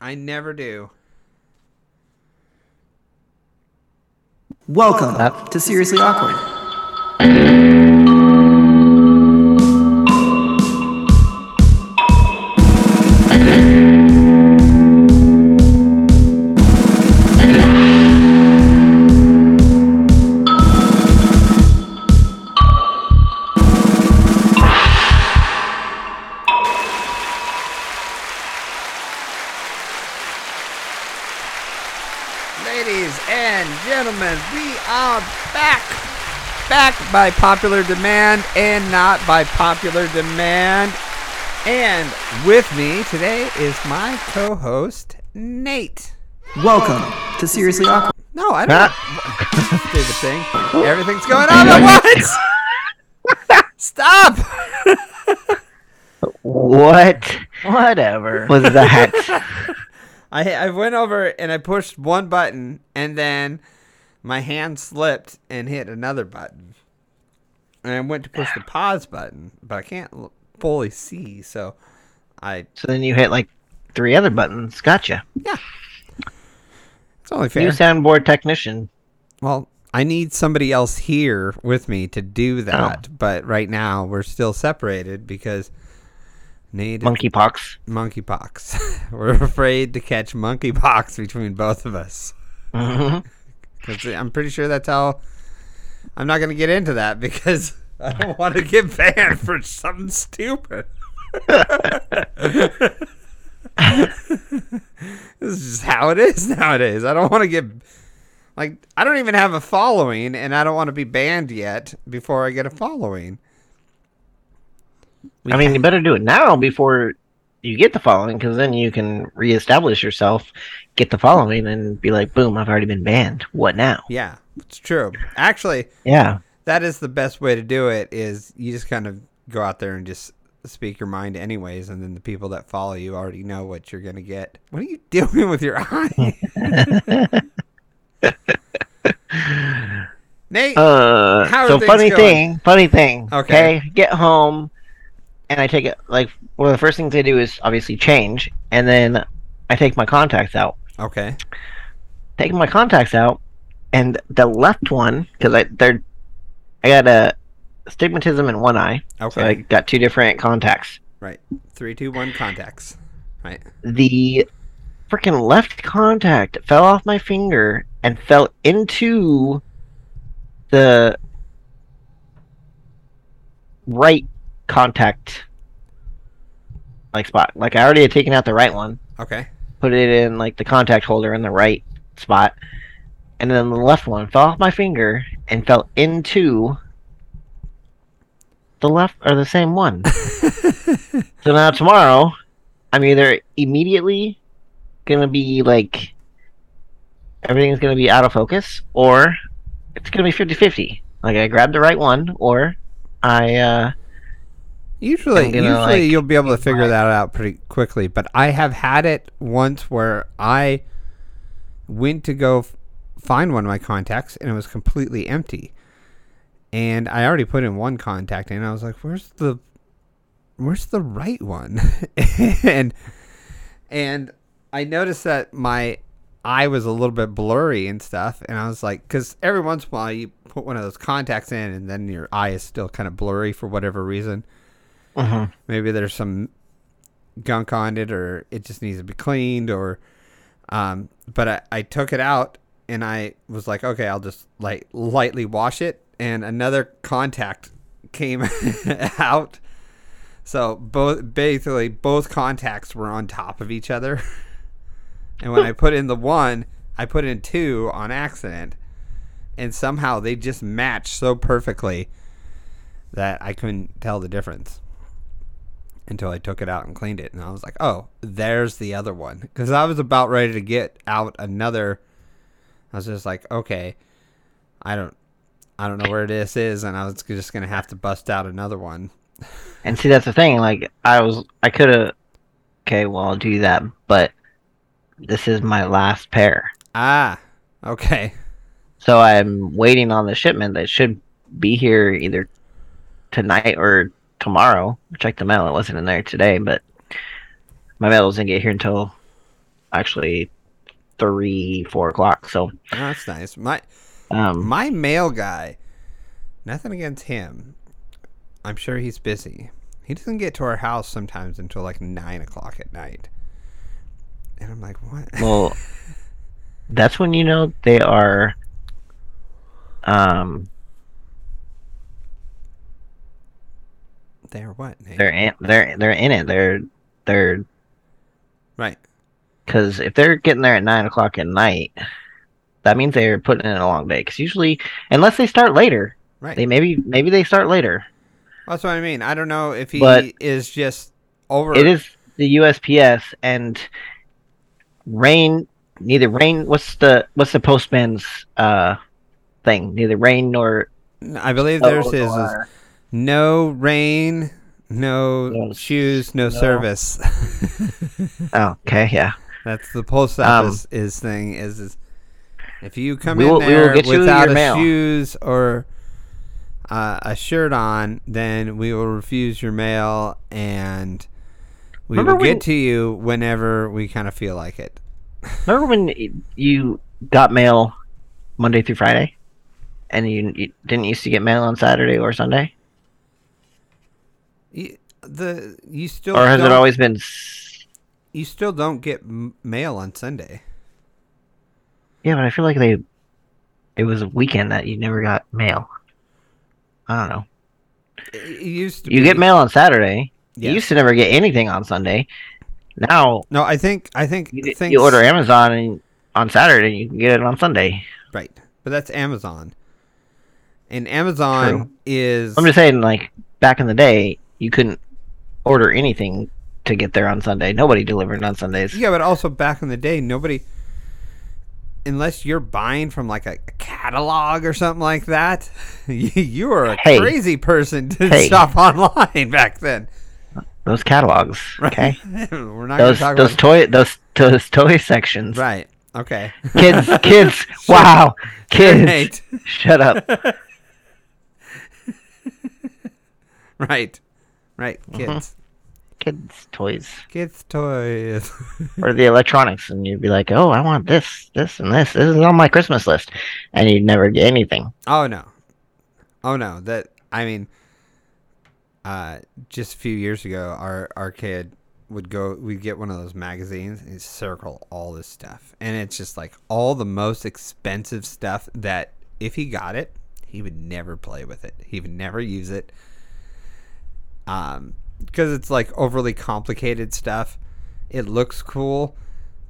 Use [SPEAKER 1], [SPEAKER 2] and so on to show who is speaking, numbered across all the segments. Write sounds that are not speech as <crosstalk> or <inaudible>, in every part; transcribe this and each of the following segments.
[SPEAKER 1] I never do.
[SPEAKER 2] Welcome to Seriously Awkward.
[SPEAKER 1] By popular demand and not by popular demand. And with me today is my co host, Nate.
[SPEAKER 2] Welcome to Seriously Awkward.
[SPEAKER 1] No, I don't. Stupid <laughs> thing. Everything's going on at once. <laughs> Stop.
[SPEAKER 3] What? Whatever. Was that? <laughs>
[SPEAKER 1] I I went over and I pushed one button and then my hand slipped and hit another button. And I went to push the pause button, but I can't fully see, so I
[SPEAKER 3] so then you hit like three other buttons. Gotcha. Yeah.
[SPEAKER 1] It's only fair.
[SPEAKER 3] New soundboard technician.
[SPEAKER 1] well, I need somebody else here with me to do that, but right now we're still separated because Nate
[SPEAKER 3] Monkeypox.
[SPEAKER 1] monkeypox. <laughs> we're afraid to catch monkeypox between both of us. <laughs>
[SPEAKER 3] Mhm.
[SPEAKER 1] Because I'm pretty sure that's how. I'm not going to get into that because <laughs> I don't want to get banned for something stupid. <laughs> this is just how it is nowadays. I don't want to get. Like, I don't even have a following, and I don't want to be banned yet before I get a following.
[SPEAKER 3] I mean, you better do it now before you get the following, because then you can reestablish yourself, get the following, and be like, boom, I've already been banned. What now?
[SPEAKER 1] Yeah, it's true. Actually,
[SPEAKER 3] Yeah.
[SPEAKER 1] that is the best way to do it is you just kind of go out there and just speak your mind anyways and then the people that follow you already know what you're going to get what are you <laughs> doing with your eye <laughs> nate
[SPEAKER 3] Uh, so funny
[SPEAKER 1] going?
[SPEAKER 3] thing, funny thing.
[SPEAKER 1] Okay.
[SPEAKER 3] Get home, and I take it like one of the first things I do is obviously change, and then I take my contacts out.
[SPEAKER 1] okay.
[SPEAKER 3] Taking my contacts out, and the left one because I they're I got a stigmatism in one eye,
[SPEAKER 1] okay.
[SPEAKER 3] So I got two different contacts.
[SPEAKER 1] right. Three two one contacts. Right.
[SPEAKER 3] The freaking left contact fell off my finger and fell into the right contact like spot. Like I already had taken out the right one,
[SPEAKER 1] okay
[SPEAKER 3] put it in like the contact holder in the right spot, and then the left one fell off my finger and fell into the left or the same one. <laughs> so now tomorrow, I'm either immediately gonna be like everything's gonna be out of focus, or it's gonna be 50-50. Like I grabbed the right one, or I uh
[SPEAKER 1] usually
[SPEAKER 3] I'm gonna,
[SPEAKER 1] usually
[SPEAKER 3] like,
[SPEAKER 1] you'll be able to figure that out pretty quickly but i have had it once where i went to go f- find one of my contacts and it was completely empty. And i already put in one contact and i was like where's the where's the right one? <laughs> And and i noticed that my eye was a little bit blurry and stuff and i was like because every once in a while you put one of those contacts in and then your eye is still kind of blurry for whatever reason
[SPEAKER 3] mhm.
[SPEAKER 1] maybe there's some gunk on it or it just needs to be cleaned or um but I, I took it out and I was like okay I'll just like lightly wash it. And another contact came <laughs> out. So both basically both contacts were on top of each other. <laughs> And when I put in the one I put in two on accident. And somehow they just matched so perfectly that I couldn't tell the difference until I took it out and cleaned it. And I was like, oh, there's the other one. Because I was about ready to get out another. I was just like, okay, I don't, I don't know where this is, and I was just gonna have to bust out another one.
[SPEAKER 3] And see, that's the thing. Like, I was, I could have. Okay, well, I'll do that, but this is my last pair,
[SPEAKER 1] Ah, okay,
[SPEAKER 3] so I'm waiting on the shipment that should be here either tonight or tomorrow. Check the mail; it wasn't in there today, but my mail doesn't get here until actually three, four o'clock. So,
[SPEAKER 1] Oh, that's nice. My
[SPEAKER 3] um,
[SPEAKER 1] my mail guy. Nothing against him. I'm sure he's busy. He doesn't get to our house sometimes until like nine o'clock at night. And I'm like, what? <laughs>
[SPEAKER 3] well, that's when you know they are. Um,
[SPEAKER 1] They're what? Nate?
[SPEAKER 3] they're in, they're they're in it. They're they're
[SPEAKER 1] right.
[SPEAKER 3] because if they're getting there at nine o'clock at night, that means they're putting in a long day. Because usually, unless they start later,
[SPEAKER 1] Right.
[SPEAKER 3] they maybe maybe they start later.
[SPEAKER 1] That's what I mean. I don't know if he
[SPEAKER 3] But-
[SPEAKER 1] is just over.
[SPEAKER 3] It is the USPS and rain. Neither rain. What's the what's the postman's uh thing? Neither rain nor
[SPEAKER 1] I believe theirs is, is no rain, no,
[SPEAKER 3] No
[SPEAKER 1] shoes, no,
[SPEAKER 3] no.
[SPEAKER 1] service.
[SPEAKER 3] Oh, <laughs> okay, yeah.
[SPEAKER 1] That's the post
[SPEAKER 3] Um,
[SPEAKER 1] office is thing is, is if you come
[SPEAKER 3] We
[SPEAKER 1] in
[SPEAKER 3] will- we will
[SPEAKER 1] there
[SPEAKER 3] get
[SPEAKER 1] without
[SPEAKER 3] your
[SPEAKER 1] a shoes or uh, a shirt on, then we will refuse your mail and we
[SPEAKER 3] Remember
[SPEAKER 1] will
[SPEAKER 3] when-
[SPEAKER 1] get to you whenever we kind of feel like it.
[SPEAKER 3] Remember when you got mail Monday through Friday, and you, you didn't used to get mail on Saturday or Sunday,
[SPEAKER 1] You, the you still
[SPEAKER 3] or has it always been?
[SPEAKER 1] you still don't get mail on Sunday.
[SPEAKER 3] Yeah, but I feel like they. It was a weekend that you never got mail. I don't know.
[SPEAKER 1] It used to
[SPEAKER 3] You
[SPEAKER 1] be,
[SPEAKER 3] get mail on Saturday. You used to never get anything on Sunday. Now
[SPEAKER 1] No, I think I think
[SPEAKER 3] you,
[SPEAKER 1] things,
[SPEAKER 3] you order Amazon and on Saturday you can get it on Sunday.
[SPEAKER 1] right, but that's Amazon, and Amazon
[SPEAKER 3] True.
[SPEAKER 1] is
[SPEAKER 3] I'm just saying, like back in the day, you couldn't order anything to get there on Sunday. Nobody delivered on Sundays.
[SPEAKER 1] yeah, but also back in the day, nobody, unless you're buying from like a catalog or something like that, <laughs> you, you were a
[SPEAKER 3] Hey.
[SPEAKER 1] crazy person to
[SPEAKER 3] Hey.
[SPEAKER 1] shop online <laughs> back then.
[SPEAKER 3] Those catalogs, <laughs> okay?
[SPEAKER 1] we're not
[SPEAKER 3] those those toy those those toy sections.
[SPEAKER 1] right. Okay,
[SPEAKER 3] Kids, kids, wow, kids, shut up.
[SPEAKER 1] right, right,
[SPEAKER 3] Mm-hmm.
[SPEAKER 1] kids,
[SPEAKER 3] Kids toys
[SPEAKER 1] kids toys. <laughs>
[SPEAKER 3] or the electronics, and you'd be like, "Oh, I want this, this, and this. This is on my Christmas list," and you'd never get anything.
[SPEAKER 1] Oh no. Oh no. That I mean uh just a few years ago our our kid would go we'd get one of those magazines and circle all this stuff. And it's just like all the most expensive stuff that if he got it, he would never play with it. He would never use it. Um because it's like overly complicated stuff. It looks cool,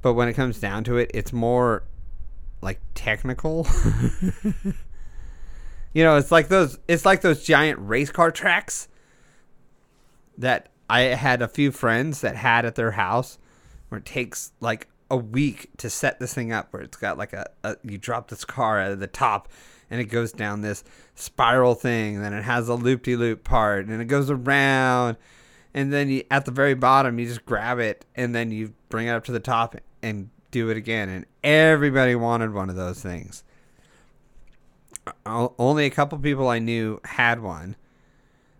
[SPEAKER 1] but when it comes down to it, it's more like technical. <laughs> you know, it's like those it's like those giant race car tracks that I had a few friends that had at their house where it takes like a week to set this thing up where it's got like a, a you drop this car out of the top and it goes down this spiral thing and then it has a loop-de-loop part and it goes around and then you, at the very bottom you just grab it and then you bring it up to the top and do it again and everybody wanted one of those things. Only a couple people i knew had one.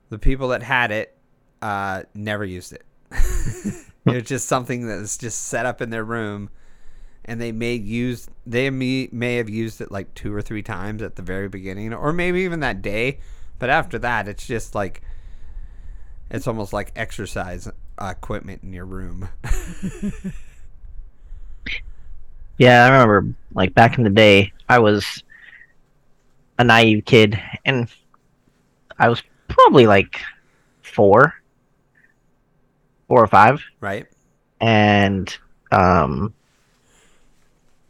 [SPEAKER 1] The people that had it uh, never used it. <laughs> It was just something that was just set up in their room and they may use they may, may have used it like two or three times at the very beginning or maybe even that day. But after that it's just like it's almost like exercise equipment in your room. <laughs>
[SPEAKER 3] Yeah, I remember like back in the day, I was a naive kid, and I was probably like four, four or five,
[SPEAKER 1] right.
[SPEAKER 3] And um,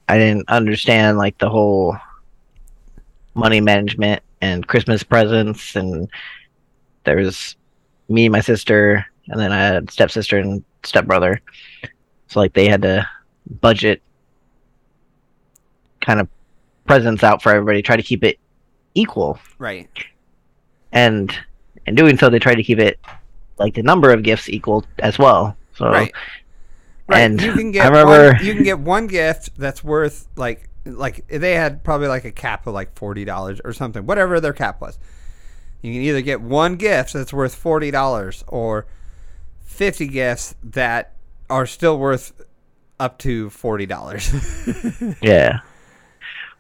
[SPEAKER 3] I didn't understand like the whole money management and Christmas presents, and there was me, my sister, and then I had stepsister and stepbrother. So like they had to budget kind of presents out for everybody, try to keep it equal.
[SPEAKER 1] right
[SPEAKER 3] And in doing so they try to keep it like the number of gifts equal as well. So
[SPEAKER 1] right Right.
[SPEAKER 3] And
[SPEAKER 1] you can get
[SPEAKER 3] I remember
[SPEAKER 1] one, you can get one gift that's worth like like they had probably like a cap of like forty dollars or something, whatever their cap was. You can either get one gift that's worth forty dollars or fifty gifts that are still worth up to forty dollars. <laughs> <laughs>
[SPEAKER 3] Yeah.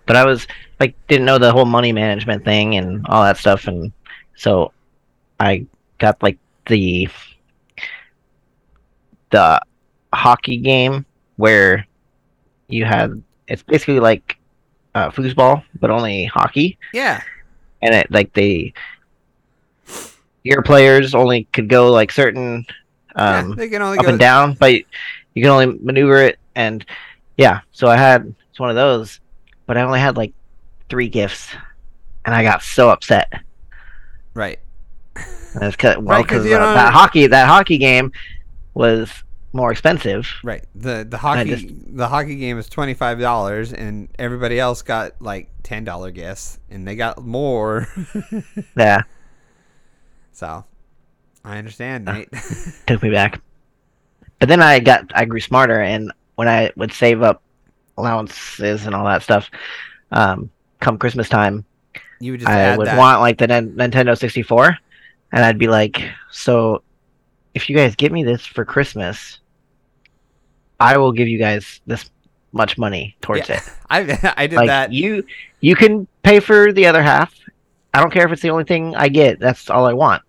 [SPEAKER 3] But I was like didn't know the whole money management thing and all that stuff and so I got like the the hockey game where you had it's basically like uh, foosball but only hockey
[SPEAKER 1] yeah,
[SPEAKER 3] and it like they your players only could go like certain
[SPEAKER 1] yeah,
[SPEAKER 3] um
[SPEAKER 1] they can only
[SPEAKER 3] up
[SPEAKER 1] go.
[SPEAKER 3] and down, but you can only maneuver it. And yeah, so I had it's one of those, but I only had like three gifts, and I got so upset.
[SPEAKER 1] Right.
[SPEAKER 3] And it's 'cause- well, because
[SPEAKER 1] you don't-
[SPEAKER 3] that hockey that hockey game was more expensive.
[SPEAKER 1] Right. The the hockey
[SPEAKER 3] just-
[SPEAKER 1] the hockey game is twenty five dollars, and everybody else got like ten dollar gifts, and they got more. <laughs>
[SPEAKER 3] Yeah,
[SPEAKER 1] so, I understand,
[SPEAKER 3] Uh. <laughs> Took me back. But then I got I grew smarter, and when I would save up allowances and all that stuff, um, come Christmas time,
[SPEAKER 1] you would just
[SPEAKER 3] I would
[SPEAKER 1] that.
[SPEAKER 3] want like the Nin- Nintendo 64, and I'd be like, so if you guys get me this for Christmas, I will give you guys this much money towards
[SPEAKER 1] Yeah,
[SPEAKER 3] it. <laughs>
[SPEAKER 1] I I did
[SPEAKER 3] Like
[SPEAKER 1] that.
[SPEAKER 3] you you can pay for the other half. I don't care if it's the only thing I get. That's all I want.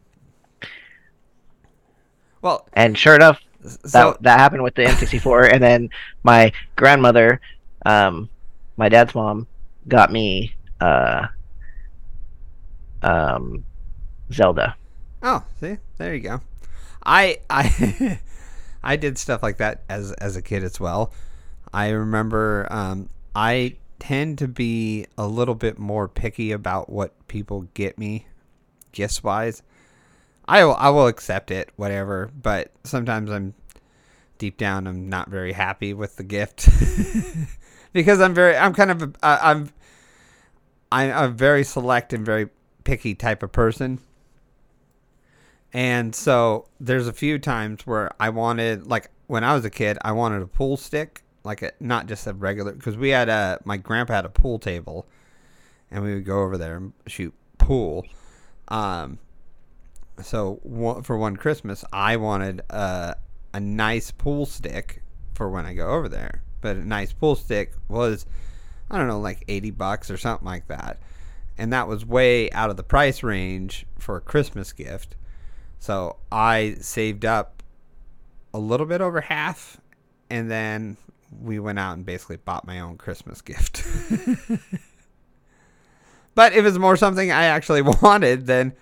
[SPEAKER 1] Well,
[SPEAKER 3] And sure enough, that
[SPEAKER 1] so
[SPEAKER 3] that happened with the N64, and then my grandmother, um, my dad's mom, got me uh, um, Zelda.
[SPEAKER 1] oh, see, there you go. I I <laughs> I did stuff like that as as a kid as well. I remember um, I tend to be a little bit more picky about what people get me gifts wise. I will I will accept it, whatever. But sometimes I'm deep down I'm not very happy with the gift <laughs> because I'm very I'm kind of a, I'm I'm a very select and very picky type of person. And so there's a few times where I wanted like when I was a kid, I wanted a pool stick, like a not just a regular because we had a my grandpa had a pool table and we would go over there and shoot pool. Um so one, for one Christmas, I wanted a a nice pool stick for when I go over there. But a nice pool stick was I don't know, like 80 bucks or something like that. And that was way out of the price range for a Christmas gift. So I saved up a little bit over half and then we went out and basically bought my own Christmas gift. <laughs> but it was more something I actually <laughs> wanted than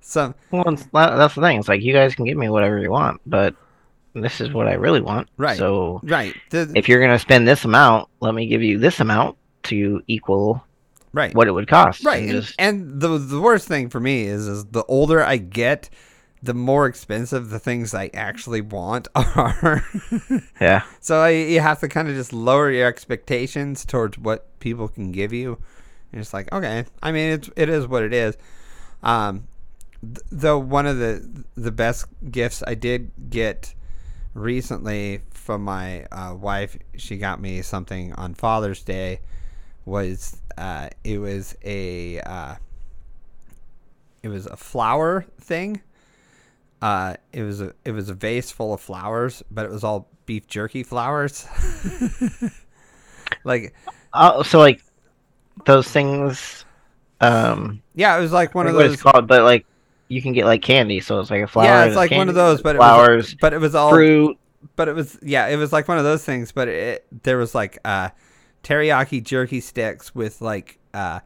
[SPEAKER 1] some
[SPEAKER 3] Well, that's the thing. It's like you guys can give me whatever you want, but this is what I really want.
[SPEAKER 1] Right.
[SPEAKER 3] So
[SPEAKER 1] right. The,
[SPEAKER 3] if you're gonna spend this amount, let me give you this amount to equal
[SPEAKER 1] right.
[SPEAKER 3] what it would cost.
[SPEAKER 1] Right,
[SPEAKER 3] And
[SPEAKER 1] and,
[SPEAKER 3] just-
[SPEAKER 1] and the the worst thing for me is is the older I get, the more expensive the things I actually want <laughs> are.
[SPEAKER 3] yeah.
[SPEAKER 1] so I, you have to kind of just lower your expectations towards what people can give you. And it's like, okay, I mean, it's it is what it is. Um, th- though one of the the best gifts I did get recently from my uh, wife, she got me something on Father's Day. Was uh, it was a uh, it was a flower thing. Uh, it was a it was a vase full of flowers, but it was all beef jerky flowers. <laughs> like
[SPEAKER 3] Oh, so like those things. Um,
[SPEAKER 1] yeah, it was like one of those.
[SPEAKER 3] it's called, but like you can get like candy. So it's like a flower.
[SPEAKER 1] yeah, it's like one of those, but
[SPEAKER 3] flowers,
[SPEAKER 1] it was, but it was all
[SPEAKER 3] fruit.
[SPEAKER 1] but it was yeah, it was like one of those things. But it there was like uh, teriyaki jerky sticks with like uh,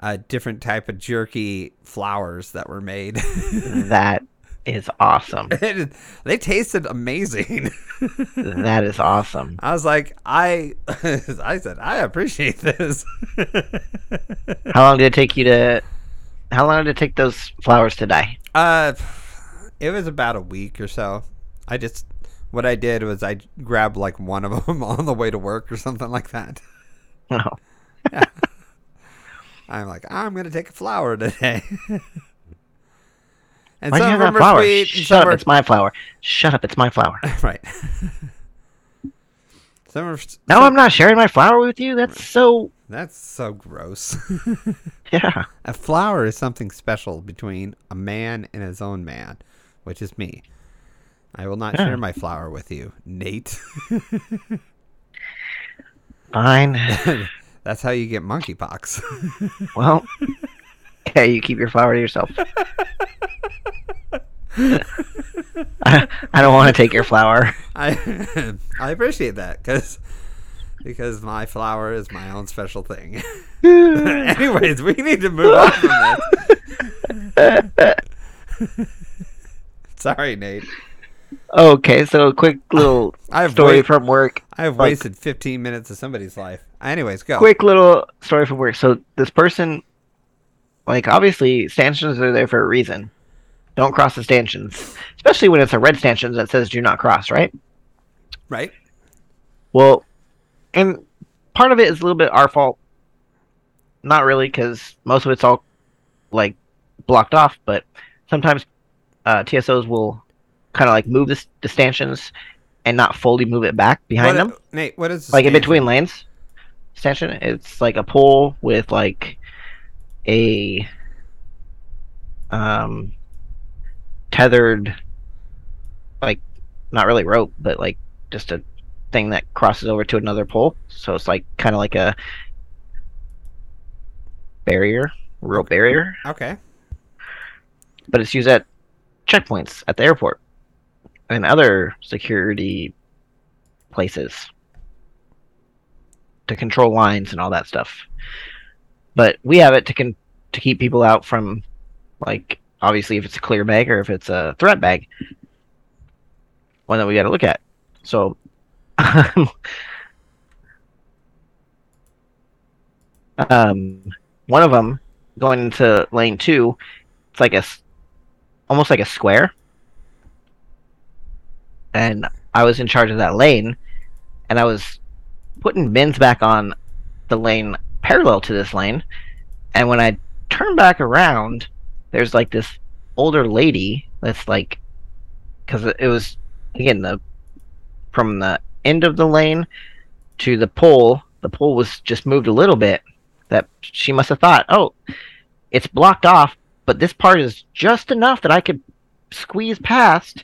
[SPEAKER 1] a different type of jerky flowers that were made. <laughs>
[SPEAKER 3] that is awesome. <laughs>
[SPEAKER 1] It- they tasted amazing. <laughs>
[SPEAKER 3] that is awesome.
[SPEAKER 1] I was like, I, <laughs> I said, I appreciate this.
[SPEAKER 3] How long did it take you to? How long did it take those flowers to die?
[SPEAKER 1] uh, it was about a week or so. I just, what I did was I grabbed like one of them on the way to work or something like that.
[SPEAKER 3] Oh,
[SPEAKER 1] I'm like, I'm gonna take a flower today. And
[SPEAKER 3] why do you
[SPEAKER 1] some
[SPEAKER 3] have
[SPEAKER 1] of
[SPEAKER 3] that
[SPEAKER 1] them are
[SPEAKER 3] flower?
[SPEAKER 1] sweet.
[SPEAKER 3] Shut
[SPEAKER 1] some
[SPEAKER 3] up!
[SPEAKER 1] are-
[SPEAKER 3] It's my flower. Shut up! It's my flower. <laughs>
[SPEAKER 1] right. <laughs> some are.
[SPEAKER 3] No,
[SPEAKER 1] some-
[SPEAKER 3] I'm not sharing my flower with you. That's so.
[SPEAKER 1] That's so gross. <laughs>
[SPEAKER 3] Yeah.
[SPEAKER 1] a flower is something special between a man and his own man, which is me. I will not
[SPEAKER 3] Yeah.
[SPEAKER 1] share my flower with you, Nate.
[SPEAKER 3] Fine.
[SPEAKER 1] That's how you get monkeypox.
[SPEAKER 3] Well, <laughs> yeah, you keep your flower to yourself. I, <laughs> <laughs> I don't want to take your flower.
[SPEAKER 1] I I appreciate that because because my flower is my own special thing. Anyways, we need to move on from this. Sorry, Nate.
[SPEAKER 3] Okay, so a quick little
[SPEAKER 1] I have
[SPEAKER 3] story
[SPEAKER 1] wait-
[SPEAKER 3] from work.
[SPEAKER 1] I have
[SPEAKER 3] like-
[SPEAKER 1] wasted 15 minutes of somebody's life. Anyways, go.
[SPEAKER 3] Quick little story from work. So this person, like, obviously stanchions are there for a reason. Don't cross the stanchions, especially when it's a red stanchion that says "Do not cross." Right?
[SPEAKER 1] Right?
[SPEAKER 3] Well, and part of it is a little bit our fault. Not really, because most of it's all like blocked off. But sometimes uh, TSOs will kind of like move the, the stanchions and not fully move it back behind
[SPEAKER 1] What-
[SPEAKER 3] them,
[SPEAKER 1] Nate, what is
[SPEAKER 3] like in between lanes. Stanchion, it's like a pole with like a um tethered, like not really rope, but like just a thing that crosses over to another pole. So it's like kind of like a barrier, rope barrier,
[SPEAKER 1] Okay.
[SPEAKER 3] but it's used at checkpoints at the airport and other security places to control lines and all that stuff. But we have it to con- to keep people out from like obviously if it's a clear bag or if it's a threat bag. One that we got to look at. So <laughs> um one of them going into lane 2 it's like a almost like a square and i was in charge of that lane and i was putting bins back on the lane parallel to this lane and when i turn back around there's like this older lady that's like because it was again the from the end of the lane to the pole the pole was just moved a little bit that she must have thought oh it's blocked off but this part is just enough that I could squeeze past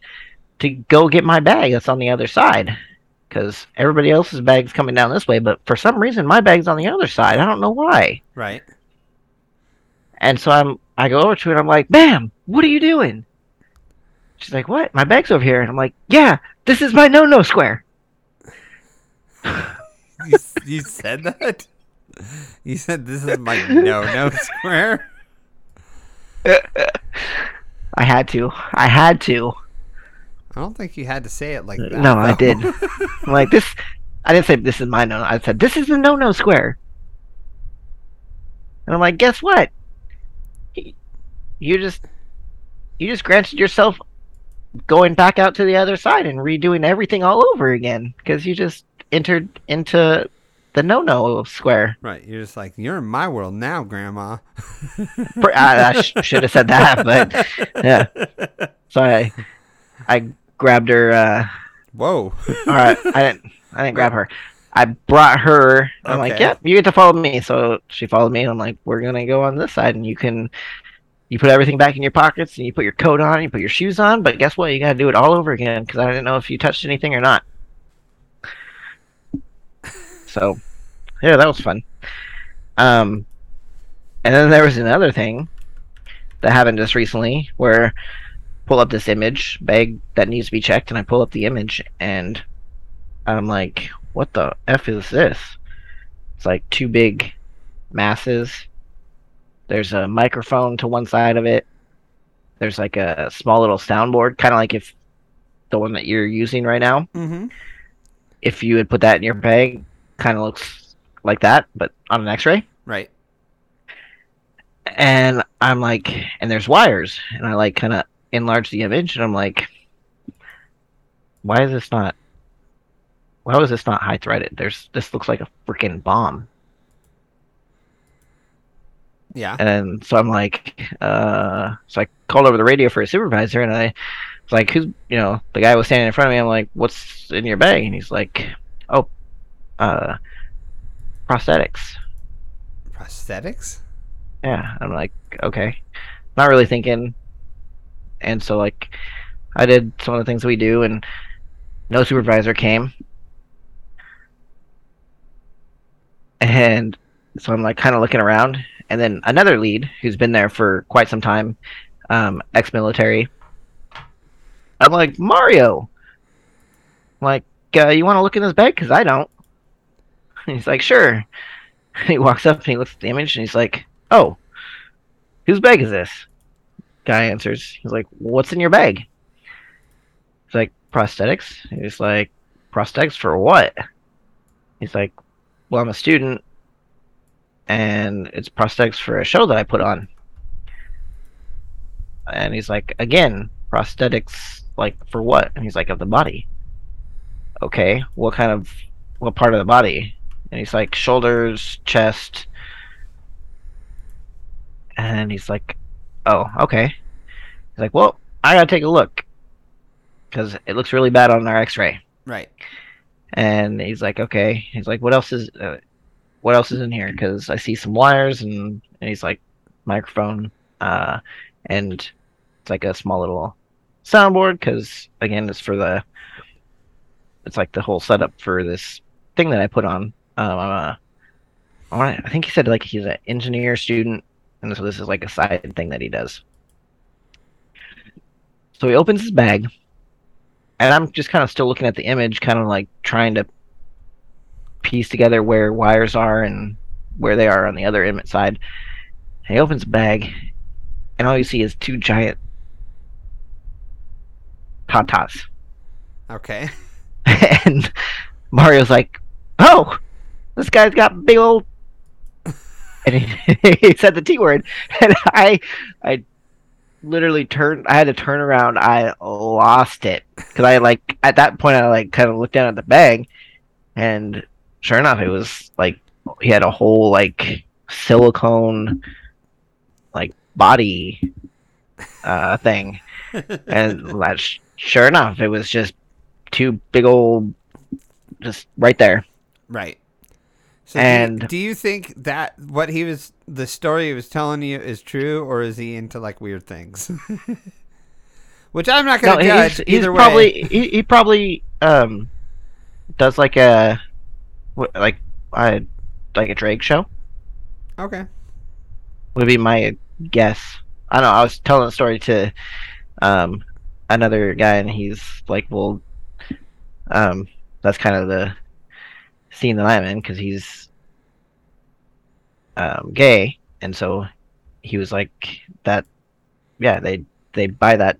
[SPEAKER 3] to go get my bag that's on the other side. Because everybody else's bag's coming down this way, but for some reason my bag's on the other side. I don't know why.
[SPEAKER 1] Right.
[SPEAKER 3] And so I'm, I go over to it. I'm like, "Bam! What are you doing?" She's like, "What? My bag's over here." And I'm like, "Yeah, this is my no-no square." <laughs>
[SPEAKER 1] You, you said that? You said this is my no no <laughs> square?
[SPEAKER 3] I had to. I had to.
[SPEAKER 1] I don't think you had to say it like that.
[SPEAKER 3] No, I
[SPEAKER 1] though.
[SPEAKER 3] did. <laughs> I'm like this. I didn't say this is my no. I said this is the no no square. And I'm like, guess what? You just you just granted yourself going back out to the other side and redoing everything all over again because you just entered into the no no square.
[SPEAKER 1] Right. You're just like, you're in my world now, Grandma.
[SPEAKER 3] I, I <laughs> sh- should have said that, but yeah. <laughs> So I I grabbed her. Uh,
[SPEAKER 1] Whoa. <laughs>
[SPEAKER 3] All right, I didn't. I didn't grab her. I brought her. I'm like,
[SPEAKER 1] Okay.
[SPEAKER 3] yeah, you get to follow me. So she followed me. I'm like, we're gonna go on this side, and you can, you put everything back in your pockets, and you put your coat on, you put your shoes on. But guess what? You gotta do it all over again because I didn't know if you touched anything or not. So, yeah, that was fun. Um, and then there was another thing that happened just recently where pull up this image bag that needs to be checked and I pull up the image and I'm like, what the F is this? It's like two big masses. There's a microphone to one side of it. There's like a small little soundboard, kind of like if the one that you're using right now.
[SPEAKER 1] Mm-hmm.
[SPEAKER 3] If you would put that in your bag, kind of looks like that, but on an x ray.
[SPEAKER 1] Right.
[SPEAKER 3] and I'm like, and there's wires, and I like kind of enlarge the image, and I'm like, why is this not? Why was this not high threaded? There's this looks like a freaking bomb,
[SPEAKER 1] Yeah.
[SPEAKER 3] and so I'm like, uh, so I called over the radio for a supervisor, and I was like, who's, you know, the guy was standing in front of me. I'm like, what's in your bag? And he's like, oh, uh, prosthetics.
[SPEAKER 1] Prosthetics?
[SPEAKER 3] Yeah, I'm like, okay, not really thinking. And so like, I did some of the things we do, and no supervisor came. And so I'm like kind of looking around, and then another lead who's been there for quite some time, um, ex-military. I'm like Mario. I'm like, uh, you want to look in this bag? Cause I don't. <laughs> He's like, sure. <laughs> he walks up and he looks at the image and he's like, oh, whose bag is this? Guy answers. He's like, what's in your bag? He's like, prosthetics. He's like, prosthetics for what? He's like, well, I'm a student and it's prosthetics for a show that I put on. And he's like, again, prosthetics, like for what? And he's like, of the body. Okay, what kind of, what part of the body? And he's like, shoulders, chest. And he's like, oh, okay. He's like, well, I gotta take a look. Because it looks really bad on our x ray.
[SPEAKER 1] Right.
[SPEAKER 3] And he's like, okay. He's like, what else is, uh, what else is in here? Because I see some wires and, and he's like, microphone, uh, and it's like a small little soundboard. Because again, it's for the, it's like the whole setup for this thing that I put on. Um, I'm a, I I think he said like he's an engineer student, and so this is like a side thing that he does. So he opens his bag, and I'm just kind of still looking at the image, kind of like trying to piece together where wires are and where they are on the other image side. And he opens the bag, and all you see is two giant tatas.
[SPEAKER 1] Okay. <laughs>
[SPEAKER 3] and Mario's like, "Oh, this guy's got big old," <laughs> and he, he said the T word, <laughs> and I, I literally turned. I had to turn around. I lost it because I like at that point I like kind of looked down at the bag, and sure enough, it was like he had a whole like silicone like body uh thing and that's sure enough it was just two big old just right there
[SPEAKER 1] Right. So do you- do you, think that what he was the story he was telling you is true, or is he into like weird things? <laughs> Which I'm not gonna judge
[SPEAKER 3] he's, he's
[SPEAKER 1] way.
[SPEAKER 3] probably he, he probably um does like a like I like a drag show
[SPEAKER 1] Okay.
[SPEAKER 3] would be my guess i don't know i was telling a story to um another guy and he's like well um that's kind of the scene that i'm in because he's um gay and so he was like that yeah they they buy that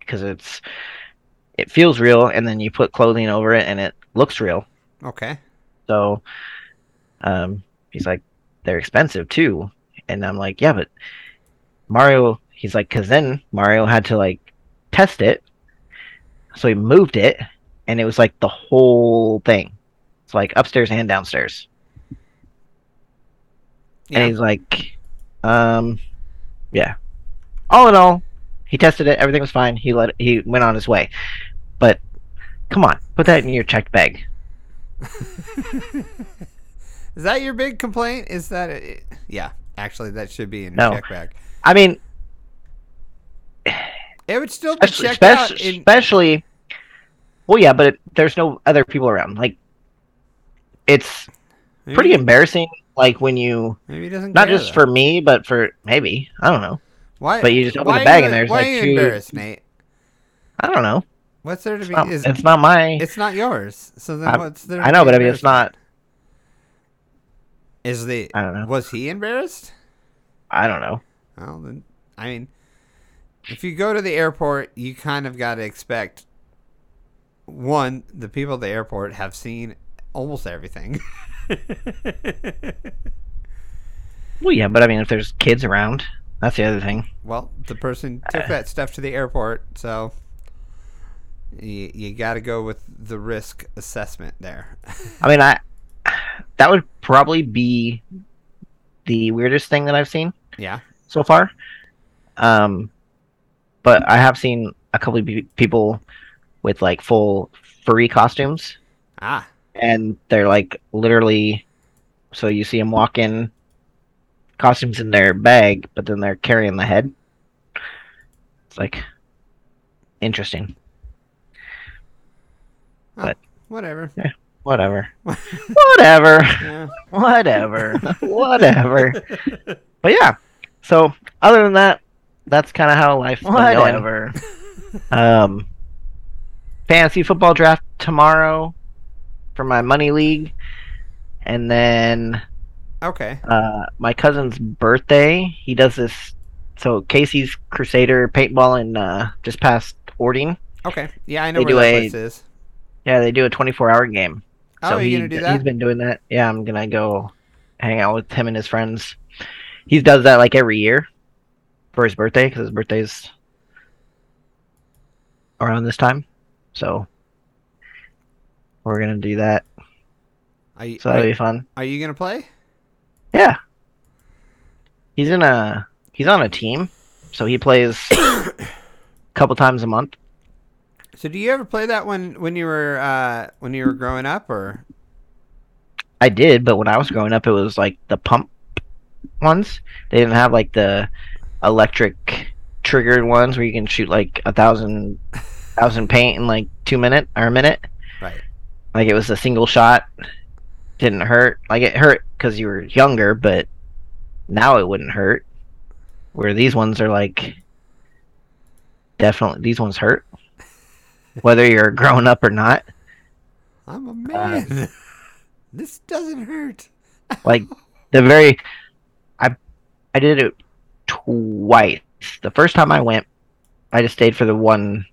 [SPEAKER 3] because it's it feels real and then you put clothing over it and it looks real
[SPEAKER 1] Okay.
[SPEAKER 3] so um, he's like, they're expensive too. And I'm like, yeah, but Mario, he's like, because then Mario had to like test it. So he moved it and it was like the whole thing. It's like upstairs and downstairs.
[SPEAKER 1] Yeah.
[SPEAKER 3] And he's like, um, yeah. All in all, he tested it. Everything was fine. He let he went on his way. But come on, put that in your checked bag. <laughs>
[SPEAKER 1] Is that your big complaint? Is that it? Yeah. Actually, that should be in
[SPEAKER 3] No.
[SPEAKER 1] check bag.
[SPEAKER 3] I mean,
[SPEAKER 1] It would still be
[SPEAKER 3] especially,
[SPEAKER 1] checked out
[SPEAKER 3] especially,
[SPEAKER 1] in.
[SPEAKER 3] especially well yeah but it, there's no other people around like it's pretty embarrassing like when you
[SPEAKER 1] Maybe he doesn't.
[SPEAKER 3] not just for me but for maybe i don't know
[SPEAKER 1] Why?
[SPEAKER 3] but you just open the bag and there's
[SPEAKER 1] why
[SPEAKER 3] like
[SPEAKER 1] are you
[SPEAKER 3] two-
[SPEAKER 1] embarrassed, Nate?
[SPEAKER 3] i don't know
[SPEAKER 1] What's there to
[SPEAKER 3] it's
[SPEAKER 1] be?
[SPEAKER 3] not,
[SPEAKER 1] Is,
[SPEAKER 3] it's not my
[SPEAKER 1] it's not yours. So then
[SPEAKER 3] I-
[SPEAKER 1] what's there?
[SPEAKER 3] i know but i mean it's not?
[SPEAKER 1] Is the
[SPEAKER 3] i don't know
[SPEAKER 1] was he embarrassed?
[SPEAKER 3] i don't know
[SPEAKER 1] Well, then I mean, if you go to the airport, you kind of got to expect one. The people at the airport have seen almost everything. <laughs>
[SPEAKER 3] well yeah but i mean if there's kids around that's the other thing
[SPEAKER 1] well, the person took that stuff to the airport, so you, you got to go with the risk assessment there.
[SPEAKER 3] i mean i that would probably be the weirdest thing that i've seen
[SPEAKER 1] yeah.
[SPEAKER 3] so far. Um, but I have seen a couple of people with like full furry costumes,
[SPEAKER 1] Ah.
[SPEAKER 3] And they're like literally. So you see them walk in, costumes in their bag, but then they're carrying the head. It's like interesting.
[SPEAKER 1] Whatever.
[SPEAKER 3] Whatever. Whatever.
[SPEAKER 1] Yeah.
[SPEAKER 3] Whatever. <laughs> <laughs> Whatever. But yeah. So other than that, that's kind of how been.
[SPEAKER 2] Whatever.
[SPEAKER 3] Um, fantasy football draft tomorrow for my money league, and then
[SPEAKER 1] Okay.
[SPEAKER 3] uh, my cousin's birthday. He does this. So Casey's Crusader paintball in uh, just past Ording.
[SPEAKER 1] Okay. Yeah, I know
[SPEAKER 3] They
[SPEAKER 1] where that
[SPEAKER 3] a-
[SPEAKER 1] place is.
[SPEAKER 3] Yeah, they do a 24-hour game.
[SPEAKER 1] Oh,
[SPEAKER 3] so
[SPEAKER 1] are you
[SPEAKER 3] he,
[SPEAKER 1] gonna do that?
[SPEAKER 3] He's been doing that. Yeah, I'm gonna go hang out with him and his friends. He does that like every year for his birthday because his birthday's around this time. So we're gonna do that.
[SPEAKER 1] Are you,
[SPEAKER 3] So that'll
[SPEAKER 1] are,
[SPEAKER 3] be fun.
[SPEAKER 1] are you gonna play?
[SPEAKER 3] Yeah. He's in a he's on a team, so he plays a <coughs> couple times a month.
[SPEAKER 1] So do you ever play that when when you were uh when you were growing up or
[SPEAKER 3] I did, but when I was growing up, it was like the pump ones. They didn't have like the electric triggered ones where you can shoot like a thousand thousand paint in like two minute or a minute.
[SPEAKER 1] right?
[SPEAKER 3] Like it was a single shot, didn't hurt. Like it hurt because you were younger, but now it wouldn't hurt. Where these ones are like definitely these ones hurt, <laughs> whether you're grown up or not.
[SPEAKER 1] I'm a
[SPEAKER 3] Uh,
[SPEAKER 1] man. <laughs> this doesn't hurt.
[SPEAKER 3] like <laughs> the very i i did it twice the first time i went i just stayed for the one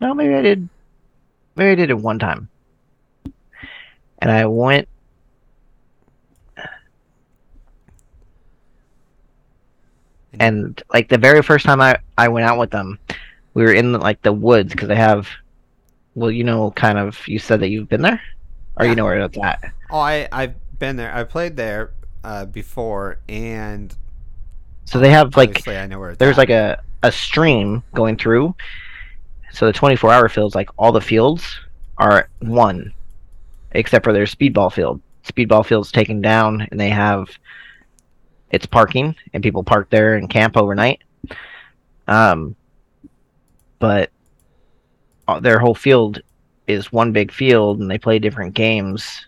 [SPEAKER 3] no maybe i did maybe i did it one time and i went and like the very first time i i went out with them we were in like the woods because they have well you know kind of you said that you've been there or
[SPEAKER 1] Yeah.
[SPEAKER 3] you know where it's at
[SPEAKER 1] Oh, I I've been there. I played there uh, before, and
[SPEAKER 3] so they have like
[SPEAKER 1] I know where
[SPEAKER 3] there's
[SPEAKER 1] at.
[SPEAKER 3] like a, a stream going through. So the 24 hour fields, like all the fields are one, except for their speedball field. Speedball field's taken down, and they have it's parking, and people park there and camp overnight. Um, but uh, their whole field is one big field, and they play different games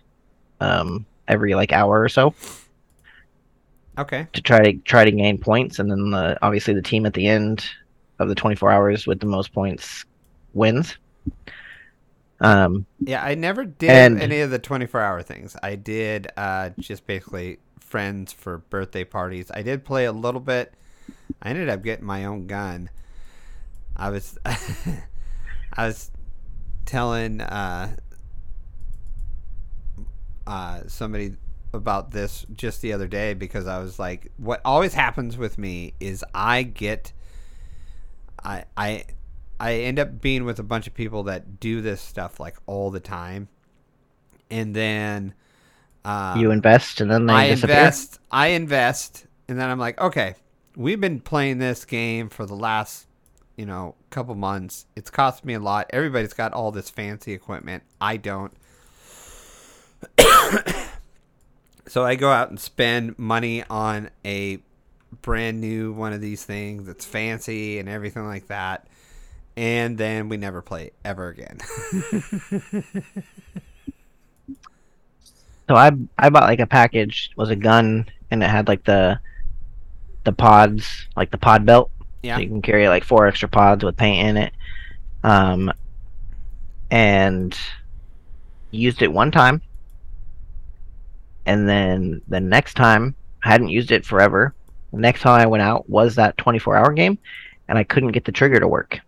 [SPEAKER 3] um, every like hour or so
[SPEAKER 1] okay.
[SPEAKER 3] to try to try to gain points, and then the obviously the team at the end of the 24 hours with the most points wins. Um,
[SPEAKER 1] Yeah, I never did
[SPEAKER 3] And-
[SPEAKER 1] any of the 24 hour things. I did uh, just basically friends for birthday parties. I did play a little bit. I ended up getting my own gun. I was <laughs> I was telling uh, uh, somebody about this just the other day because I was like, what always happens with me is I get, I I I end up being with a bunch of people that do this stuff like all the time, and then uh,
[SPEAKER 3] you invest, and then they
[SPEAKER 1] I
[SPEAKER 3] disappear.
[SPEAKER 1] invest, I invest, and then I'm like, okay, we've been playing this game for the last, you know, couple months. It's cost me a lot. Everybody's got all this fancy equipment. I don't. <coughs> so I go out and spend money on a brand new one of these things that's fancy and everything like that. And then we never play ever again. <laughs>
[SPEAKER 3] So I I bought like a package was a gun, and it had like the the pods, like the pod belt.
[SPEAKER 1] Yeah.
[SPEAKER 3] So you can carry like four extra pods with paint in it. Um, and used it one time, and then the next time I hadn't used it forever. The next time I went out was that 24 hour game, and I couldn't get the trigger to work.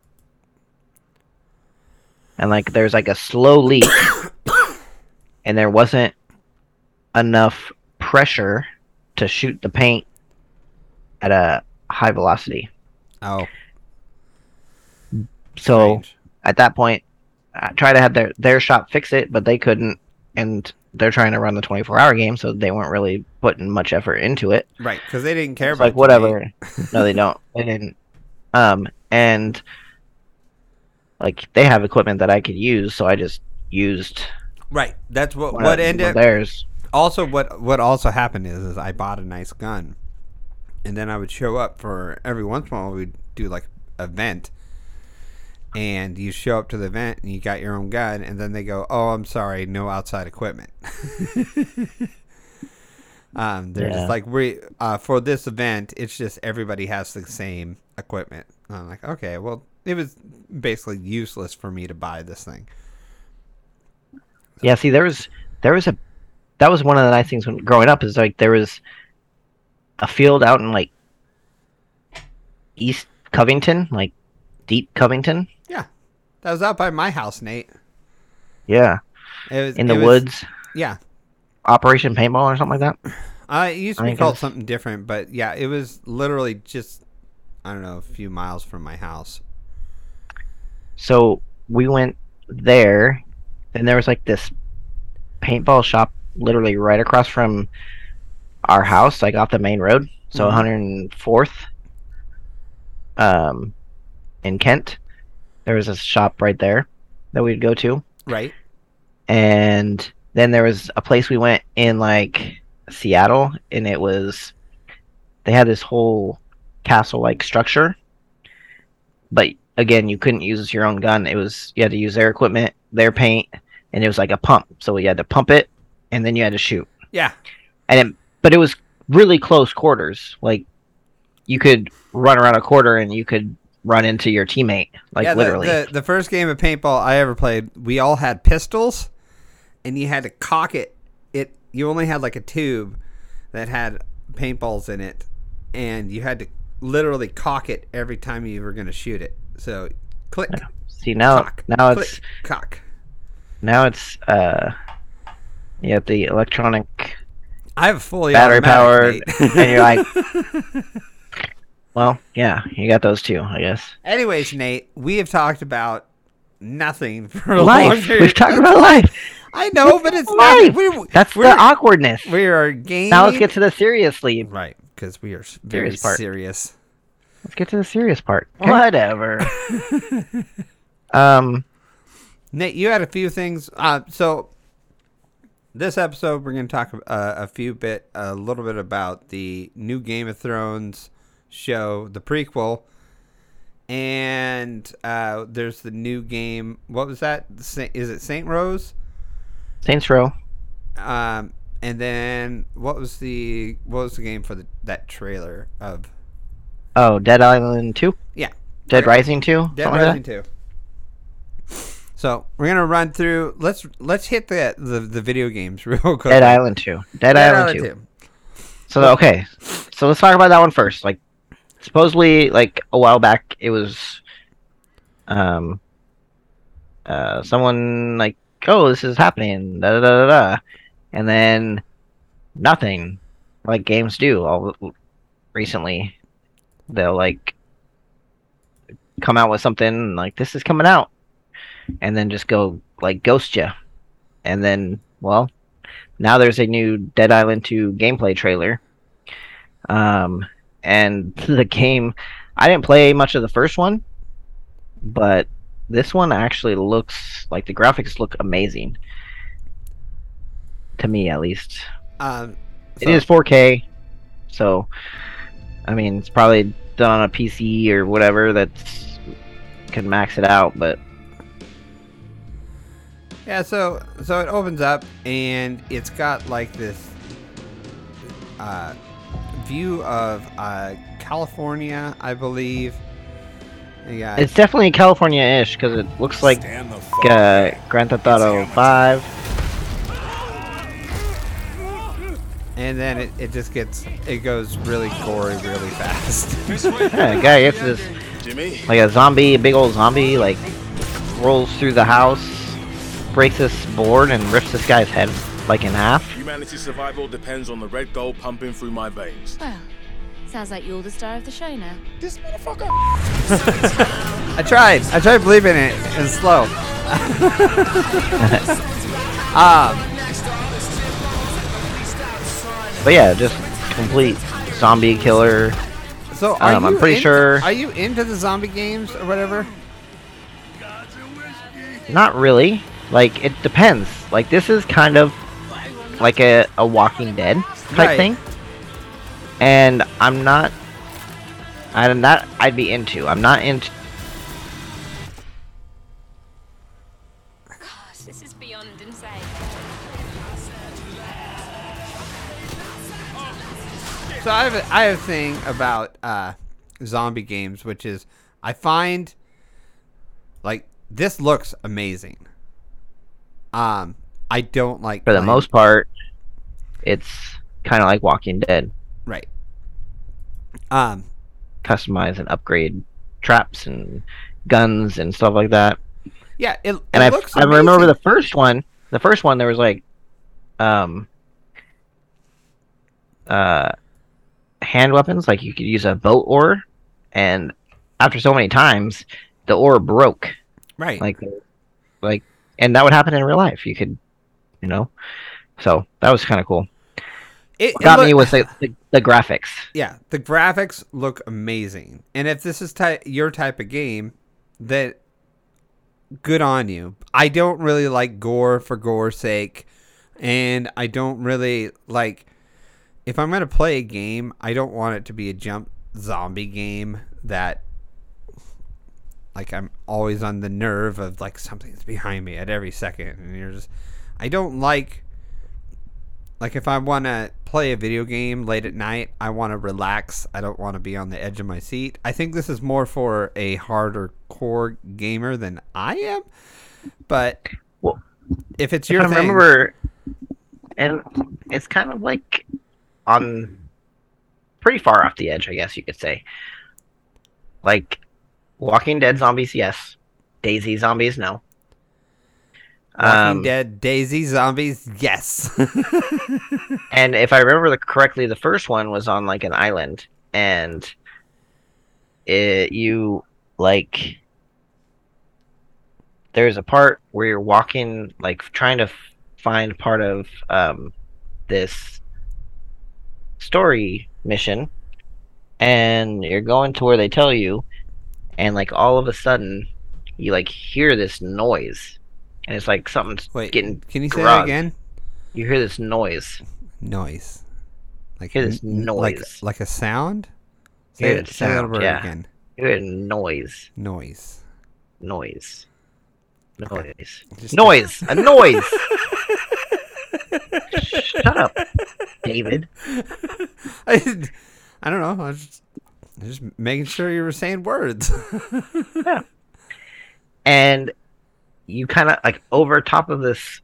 [SPEAKER 3] And like there's like a slow leak, <coughs> and there wasn't enough pressure to shoot the paint at a high velocity.
[SPEAKER 1] oh,
[SPEAKER 3] So
[SPEAKER 1] strange.
[SPEAKER 3] at that point, I tried to have their their shop fix it, but they couldn't, and they're trying to run the 24 hour game, so they weren't really putting much effort into it.
[SPEAKER 1] right, because they didn't care about
[SPEAKER 3] like whatever. no, they don't. They didn't. Um, and like they have equipment that I could use, so I just used
[SPEAKER 1] Right. That's what what ended
[SPEAKER 3] theirs.
[SPEAKER 1] also what what also happened is is I bought a nice gun, and then I would show up for every once in a while we'd do like event, and you show up to the event and you got your own gun, and then they go, "Oh, I'm sorry, no outside equipment." <laughs> um, they're
[SPEAKER 3] Yeah.
[SPEAKER 1] just like, "We uh, for this event, it's just everybody has the same equipment." And I'm like, "Okay, well, it was basically useless for me to buy this thing."
[SPEAKER 3] Yeah, see, there was there was a that was one of the nice things when growing up is like there was a field out in like East Covington, like deep Covington.
[SPEAKER 1] Yeah, that was out by my house, Nate.
[SPEAKER 3] Yeah,
[SPEAKER 1] It was
[SPEAKER 3] in the
[SPEAKER 1] was-
[SPEAKER 3] woods,
[SPEAKER 1] Yeah,
[SPEAKER 3] Operation Paintball or something like that.
[SPEAKER 1] Uh, it used to be called something different, but yeah, it was literally just I don't know a few miles from my house.
[SPEAKER 3] So we went there, and there was like this paintball shop literally right across from our house, like off the main road. So
[SPEAKER 1] Mhm.
[SPEAKER 3] 104th, um, in Kent, there was a shop right there that we'd go to,
[SPEAKER 1] Right?
[SPEAKER 3] and then there was a place we went in like Seattle, and it was they had this whole castle-like structure, but again, you couldn't use your own gun. It was you had to use their equipment, their paint, and it was like a pump. So you had to pump it, and then you had to shoot.
[SPEAKER 1] Yeah.
[SPEAKER 3] And it, but it was really close quarters. Like you could run around a quarter, and you could run into your teammate, like
[SPEAKER 1] yeah, the-
[SPEAKER 3] literally.
[SPEAKER 1] The, the first game of paintball I ever played, we all had pistols, and you had to cock it. It you only had like a tube that had paintballs in it, and you had to literally cock it every time you were going to shoot it. So click,
[SPEAKER 3] See now,
[SPEAKER 1] cock,
[SPEAKER 3] now
[SPEAKER 1] click,
[SPEAKER 3] it's
[SPEAKER 1] cock.
[SPEAKER 3] now it's uh, you have the electronic
[SPEAKER 1] I have a fully
[SPEAKER 3] battery powered, <laughs> and you're like, <laughs> well, yeah, you got those too, I guess.
[SPEAKER 1] Anyways, Nate, we have talked about nothing <laughs> for a
[SPEAKER 3] Life. We've talked about life.
[SPEAKER 1] I know, but it's
[SPEAKER 3] life.
[SPEAKER 1] not. We,
[SPEAKER 3] That's
[SPEAKER 1] we're,
[SPEAKER 3] the awkwardness.
[SPEAKER 1] we are game.
[SPEAKER 3] Now let's get to the seriously.
[SPEAKER 1] right because we are very
[SPEAKER 3] Serious
[SPEAKER 1] serious.
[SPEAKER 3] Let's get to the serious part. <laughs> Whatever. <laughs> um.
[SPEAKER 1] Nate, you had a few things. Uh, so this episode, we're going to talk uh, a few bit, a little bit about the new Game of Thrones show, the prequel, and uh, there's the new game. What was that? Is it Saint Rose?
[SPEAKER 3] Saints Row.
[SPEAKER 1] Um, and then what was the what was the game for the that trailer of
[SPEAKER 3] Oh, Dead Island Two.
[SPEAKER 1] Yeah.
[SPEAKER 3] Dead. Rising Two.
[SPEAKER 1] Dead
[SPEAKER 3] something like
[SPEAKER 1] Rising Two? So we're gonna run through. Let's let's hit the the, the video games <laughs> real quick.
[SPEAKER 3] Dead Island Two. Dead, Island, Two. So okay, so let's talk about that one first. Like, supposedly, like a while back, it was, um, uh, someone like, oh, this is happening, da da da da, da. and then nothing, like games do. All recently, they'll like come out with something like this is coming out, and then just go like ghost you, and then well, now there's a new Dead Island 2 gameplay trailer. Um, and <laughs> the game, I didn't play much of the first one, but this one actually looks like the graphics look amazing. To me, at least.
[SPEAKER 1] Um,
[SPEAKER 3] It
[SPEAKER 1] so-
[SPEAKER 3] is 4K, so I mean, it's probably on a PC or whatever that's can max it out, but
[SPEAKER 1] Yeah, so so it opens up and it's got like this uh, view of uh, California, I believe. Yeah,
[SPEAKER 3] it's definitely California-ish because it looks like
[SPEAKER 4] Stand the
[SPEAKER 3] uh, Grand Theft Auto 5.
[SPEAKER 1] And then it, it just gets it goes really gory really fast. <laughs> <laughs>
[SPEAKER 3] Yeah, the guy gets this
[SPEAKER 4] Jimmy,
[SPEAKER 3] like a zombie, a big old zombie, like rolls through the house, breaks this board, and rips this guy's head like in half.
[SPEAKER 4] humanity's survival depends on the red gold pumping through my veins.
[SPEAKER 5] Well, sounds like you're the star of the show now.
[SPEAKER 4] This motherfucker. <laughs>
[SPEAKER 1] I tried. I tried believing it. It's slow. um,
[SPEAKER 3] But yeah, just complete zombie killer.
[SPEAKER 1] so are
[SPEAKER 3] Um, I'm pretty
[SPEAKER 1] into-
[SPEAKER 3] sure-
[SPEAKER 1] Are you into the zombie games or whatever?
[SPEAKER 3] Not really. Like it depends. Like this is kind of like a, a Walking Dead type
[SPEAKER 1] Right.
[SPEAKER 3] thing, and I'm not. I'm not. I'd be into. I'm not into.
[SPEAKER 1] So I have a, I have a thing about uh, zombie games, which is I find like this looks amazing. Um, I don't like
[SPEAKER 3] For the
[SPEAKER 1] playing-
[SPEAKER 3] most part, it's kind of like Walking Dead.
[SPEAKER 1] right. Um,
[SPEAKER 3] Customize and upgrade traps and guns and stuff like that.
[SPEAKER 1] yeah, it,
[SPEAKER 3] And
[SPEAKER 1] it
[SPEAKER 3] I,
[SPEAKER 1] looks.
[SPEAKER 3] I remember the first one. The first one there was like, um, uh, hand weapons. Like you could use a boat oar, and after so many times, the oar broke.
[SPEAKER 1] right.
[SPEAKER 3] Like, like, and that would happen in real life. You could, you know. So that was kind of cool.
[SPEAKER 1] it,
[SPEAKER 3] got
[SPEAKER 1] it
[SPEAKER 3] me
[SPEAKER 1] look-
[SPEAKER 3] was the, the, the graphics.
[SPEAKER 1] yeah, the graphics look amazing. And if this is ty- your type of game, that good on you. I don't really like gore for gore's sake, and I don't really like if I'm gonna play a game, I don't want it to be a jump zombie game that like I'm always on the nerve of like something's behind me at every second and you're just I don't like like if I want to play a video game late at night, I want to relax. I don't want to be on the edge of my seat. I think this is more for a harder core gamer than I am. But
[SPEAKER 3] Well,
[SPEAKER 1] if it's
[SPEAKER 3] If
[SPEAKER 1] your
[SPEAKER 3] I
[SPEAKER 1] thing,
[SPEAKER 3] remember, and it's kind of like on pretty far off the edge, I guess you could say. Like Walking Dead zombies, yes. Daisy zombies, no.
[SPEAKER 1] Walking
[SPEAKER 3] Um,
[SPEAKER 1] Dead, Daisy, zombies, yes. <laughs>
[SPEAKER 3] And if I remember the, correctly, the first one was on like an island, and it you like there's a part where you're walking, like trying to find part of um, this story mission, and you're going to where they tell you, and like all of a sudden, you like hear this noise, and it's like something's
[SPEAKER 1] Wait,
[SPEAKER 3] getting.
[SPEAKER 1] can you say that
[SPEAKER 3] drugged.
[SPEAKER 1] again?
[SPEAKER 3] You hear this noise.
[SPEAKER 1] Noise. Like
[SPEAKER 3] Hear this
[SPEAKER 1] n- like
[SPEAKER 3] noise.
[SPEAKER 1] like a sound.
[SPEAKER 3] Hear
[SPEAKER 1] Say,
[SPEAKER 3] that
[SPEAKER 1] say that
[SPEAKER 3] sound,
[SPEAKER 1] word
[SPEAKER 3] yeah.
[SPEAKER 1] again.
[SPEAKER 3] You hear noise.
[SPEAKER 1] Noise.
[SPEAKER 3] noise noise
[SPEAKER 1] Just-
[SPEAKER 3] noise a noise <laughs> shut up david <laughs>
[SPEAKER 1] I, I don't know. I was just, just making sure you were saying words. <laughs> yeah.
[SPEAKER 3] and you kind of like over top of this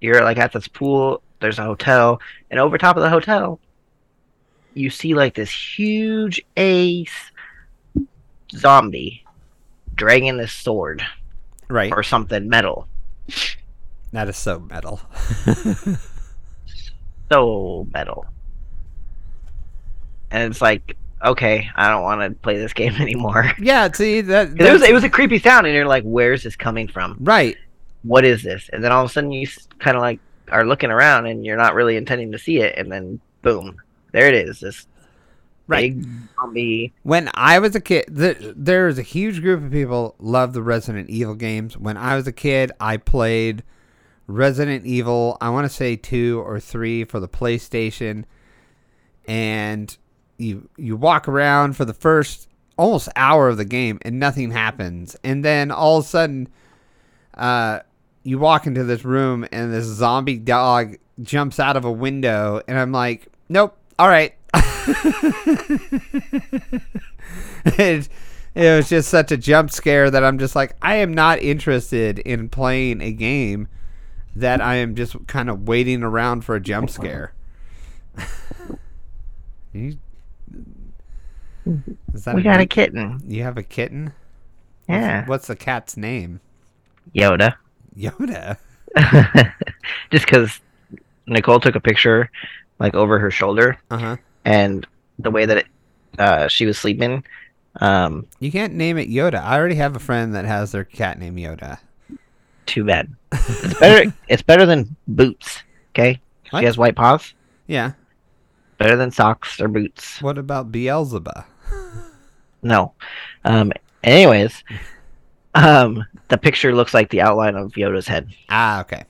[SPEAKER 3] you're like at this pool there's a hotel and over top of the hotel you see like this huge ace zombie dragging this sword
[SPEAKER 1] right.
[SPEAKER 3] or something metal
[SPEAKER 1] That is so metal. <laughs>
[SPEAKER 3] so metal and it's like okay i don't want to play this <laughs> game anymore
[SPEAKER 1] yeah. See that.
[SPEAKER 3] it was it was a creepy sound, and you're like, "Where's this coming from?
[SPEAKER 1] right.
[SPEAKER 3] What is this?" And then all of a sudden, you kind of like are looking around, and you're not really intending to see it, and then boom, there it is. This
[SPEAKER 1] Right.
[SPEAKER 3] big zombie.
[SPEAKER 1] When I was a kid, the, there was a huge group of people love the Resident Evil games. When I was a kid, I played Resident Evil. I want to say two or three for the PlayStation, and you you walk around for the first almost hour of the game, and nothing happens, and then all of a sudden, uh, you walk into this room, and this zombie dog jumps out of a window, and I'm like, nope, all right. <laughs> it, it was just such a jump scare that I'm just like, I am not interested in playing a game that I am just kind of waiting around for a jump scare. <laughs> you, is that
[SPEAKER 3] We got a kitten.
[SPEAKER 1] You have a kitten?
[SPEAKER 3] Yeah,
[SPEAKER 1] What's the cat's name?
[SPEAKER 3] Yoda.
[SPEAKER 1] Yoda. <laughs> <laughs>
[SPEAKER 3] Just because Nicole took a picture, like over her shoulder,
[SPEAKER 1] Uh huh.
[SPEAKER 3] and the way that it, uh, she was sleeping, um,
[SPEAKER 1] You can't name it Yoda. I already have a friend that has their cat named Yoda.
[SPEAKER 3] Too bad. <laughs> It's better. it's better than boots. Okay,
[SPEAKER 1] What?
[SPEAKER 3] she has white paws.
[SPEAKER 1] Yeah.
[SPEAKER 3] Better than socks or boots.
[SPEAKER 1] What about Beelzebub? <laughs>
[SPEAKER 3] No. Um. Anyways, um, the picture looks like the outline of Yoda's head.
[SPEAKER 1] Ah, okay.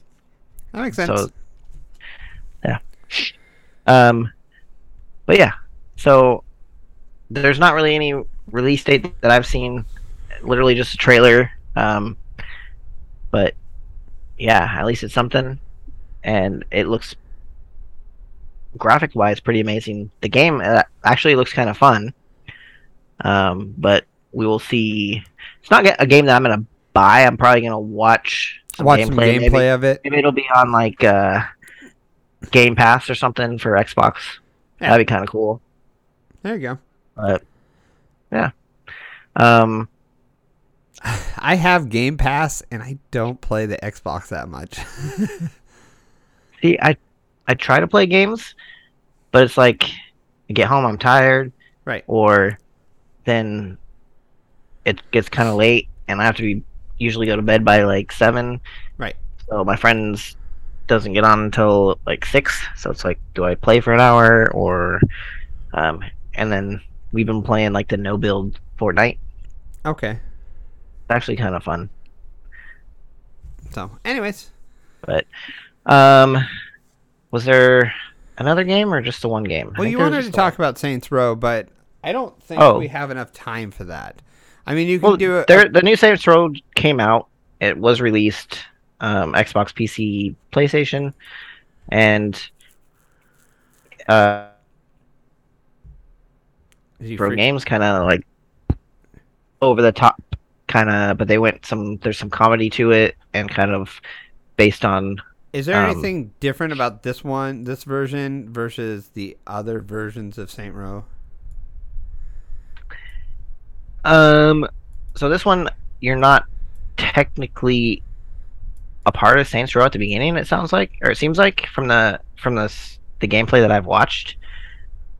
[SPEAKER 1] That makes sense.
[SPEAKER 3] So, yeah. Um, but yeah. So there's not really any release date that I've seen. Literally just a trailer. Um, but yeah, at least it's something, and it looks graphic wise pretty amazing. The game uh, actually looks kind of fun. Um, but we will see. It's not a game that I'm gonna buy. I'm probably gonna watch some
[SPEAKER 1] Watch
[SPEAKER 3] gameplay.
[SPEAKER 1] some
[SPEAKER 3] Maybe-
[SPEAKER 1] of it.
[SPEAKER 3] Maybe, it'll be on like uh, Game Pass or something for Xbox.
[SPEAKER 1] Yeah.
[SPEAKER 3] That'd be kind of cool.
[SPEAKER 1] There you go.
[SPEAKER 3] But yeah, um,
[SPEAKER 1] I have Game Pass and I don't play the Xbox that much. <laughs>
[SPEAKER 3] see, I I try to play games, but it's like I get home, I'm tired,
[SPEAKER 1] right.
[SPEAKER 3] or then it gets kind of late, and I have to be usually go to bed by like seven.
[SPEAKER 1] Right.
[SPEAKER 3] So my friends doesn't get on until like six. So it's like, do I play for an hour or, um, and then we've been playing like the no build Fortnite.
[SPEAKER 1] Okay.
[SPEAKER 3] It's actually kind of fun.
[SPEAKER 1] So, anyways, but
[SPEAKER 3] Um, was there another game or just the one game?
[SPEAKER 1] Well, you wanted to talk about Saints Row, but I don't think
[SPEAKER 3] Oh.
[SPEAKER 1] we have enough time for that. I mean, you can
[SPEAKER 3] Well,
[SPEAKER 1] do it.
[SPEAKER 3] there, the new Saints Row came out. It was released, um, Xbox, PC, PlayStation, and uh, Row
[SPEAKER 1] freak-
[SPEAKER 3] Games kind of like over the top, kind of. But they went some. There's some comedy to it, and kind of based on.
[SPEAKER 1] Is there
[SPEAKER 3] um,
[SPEAKER 1] anything different about this one, this version, versus the other versions of Saint Row?
[SPEAKER 3] Um, so this one you're not technically a part of Saints Row at the beginning. It sounds like, or it seems like from the from the the gameplay that I've watched.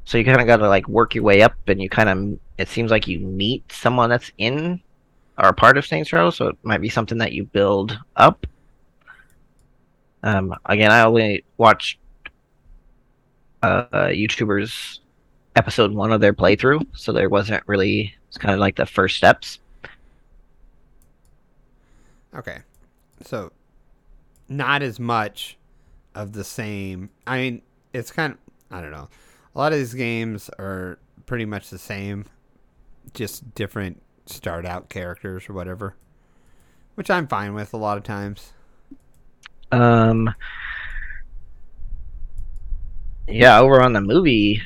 [SPEAKER 3] So you kind of got to like work your way up, and you kind of it seems like you meet someone that's in or a part of Saints Row. So it might be something that you build up. Um, again, I only watched uh, YouTubers episode one of their playthrough, so there wasn't really it's kind of like the first steps.
[SPEAKER 1] Okay. So, not as much of the same. I mean, it's kind of, I don't know. A lot of these games are pretty much the same, just different start out characters or whatever, which I'm fine with a lot of times.
[SPEAKER 3] Um, yeah, over on the movie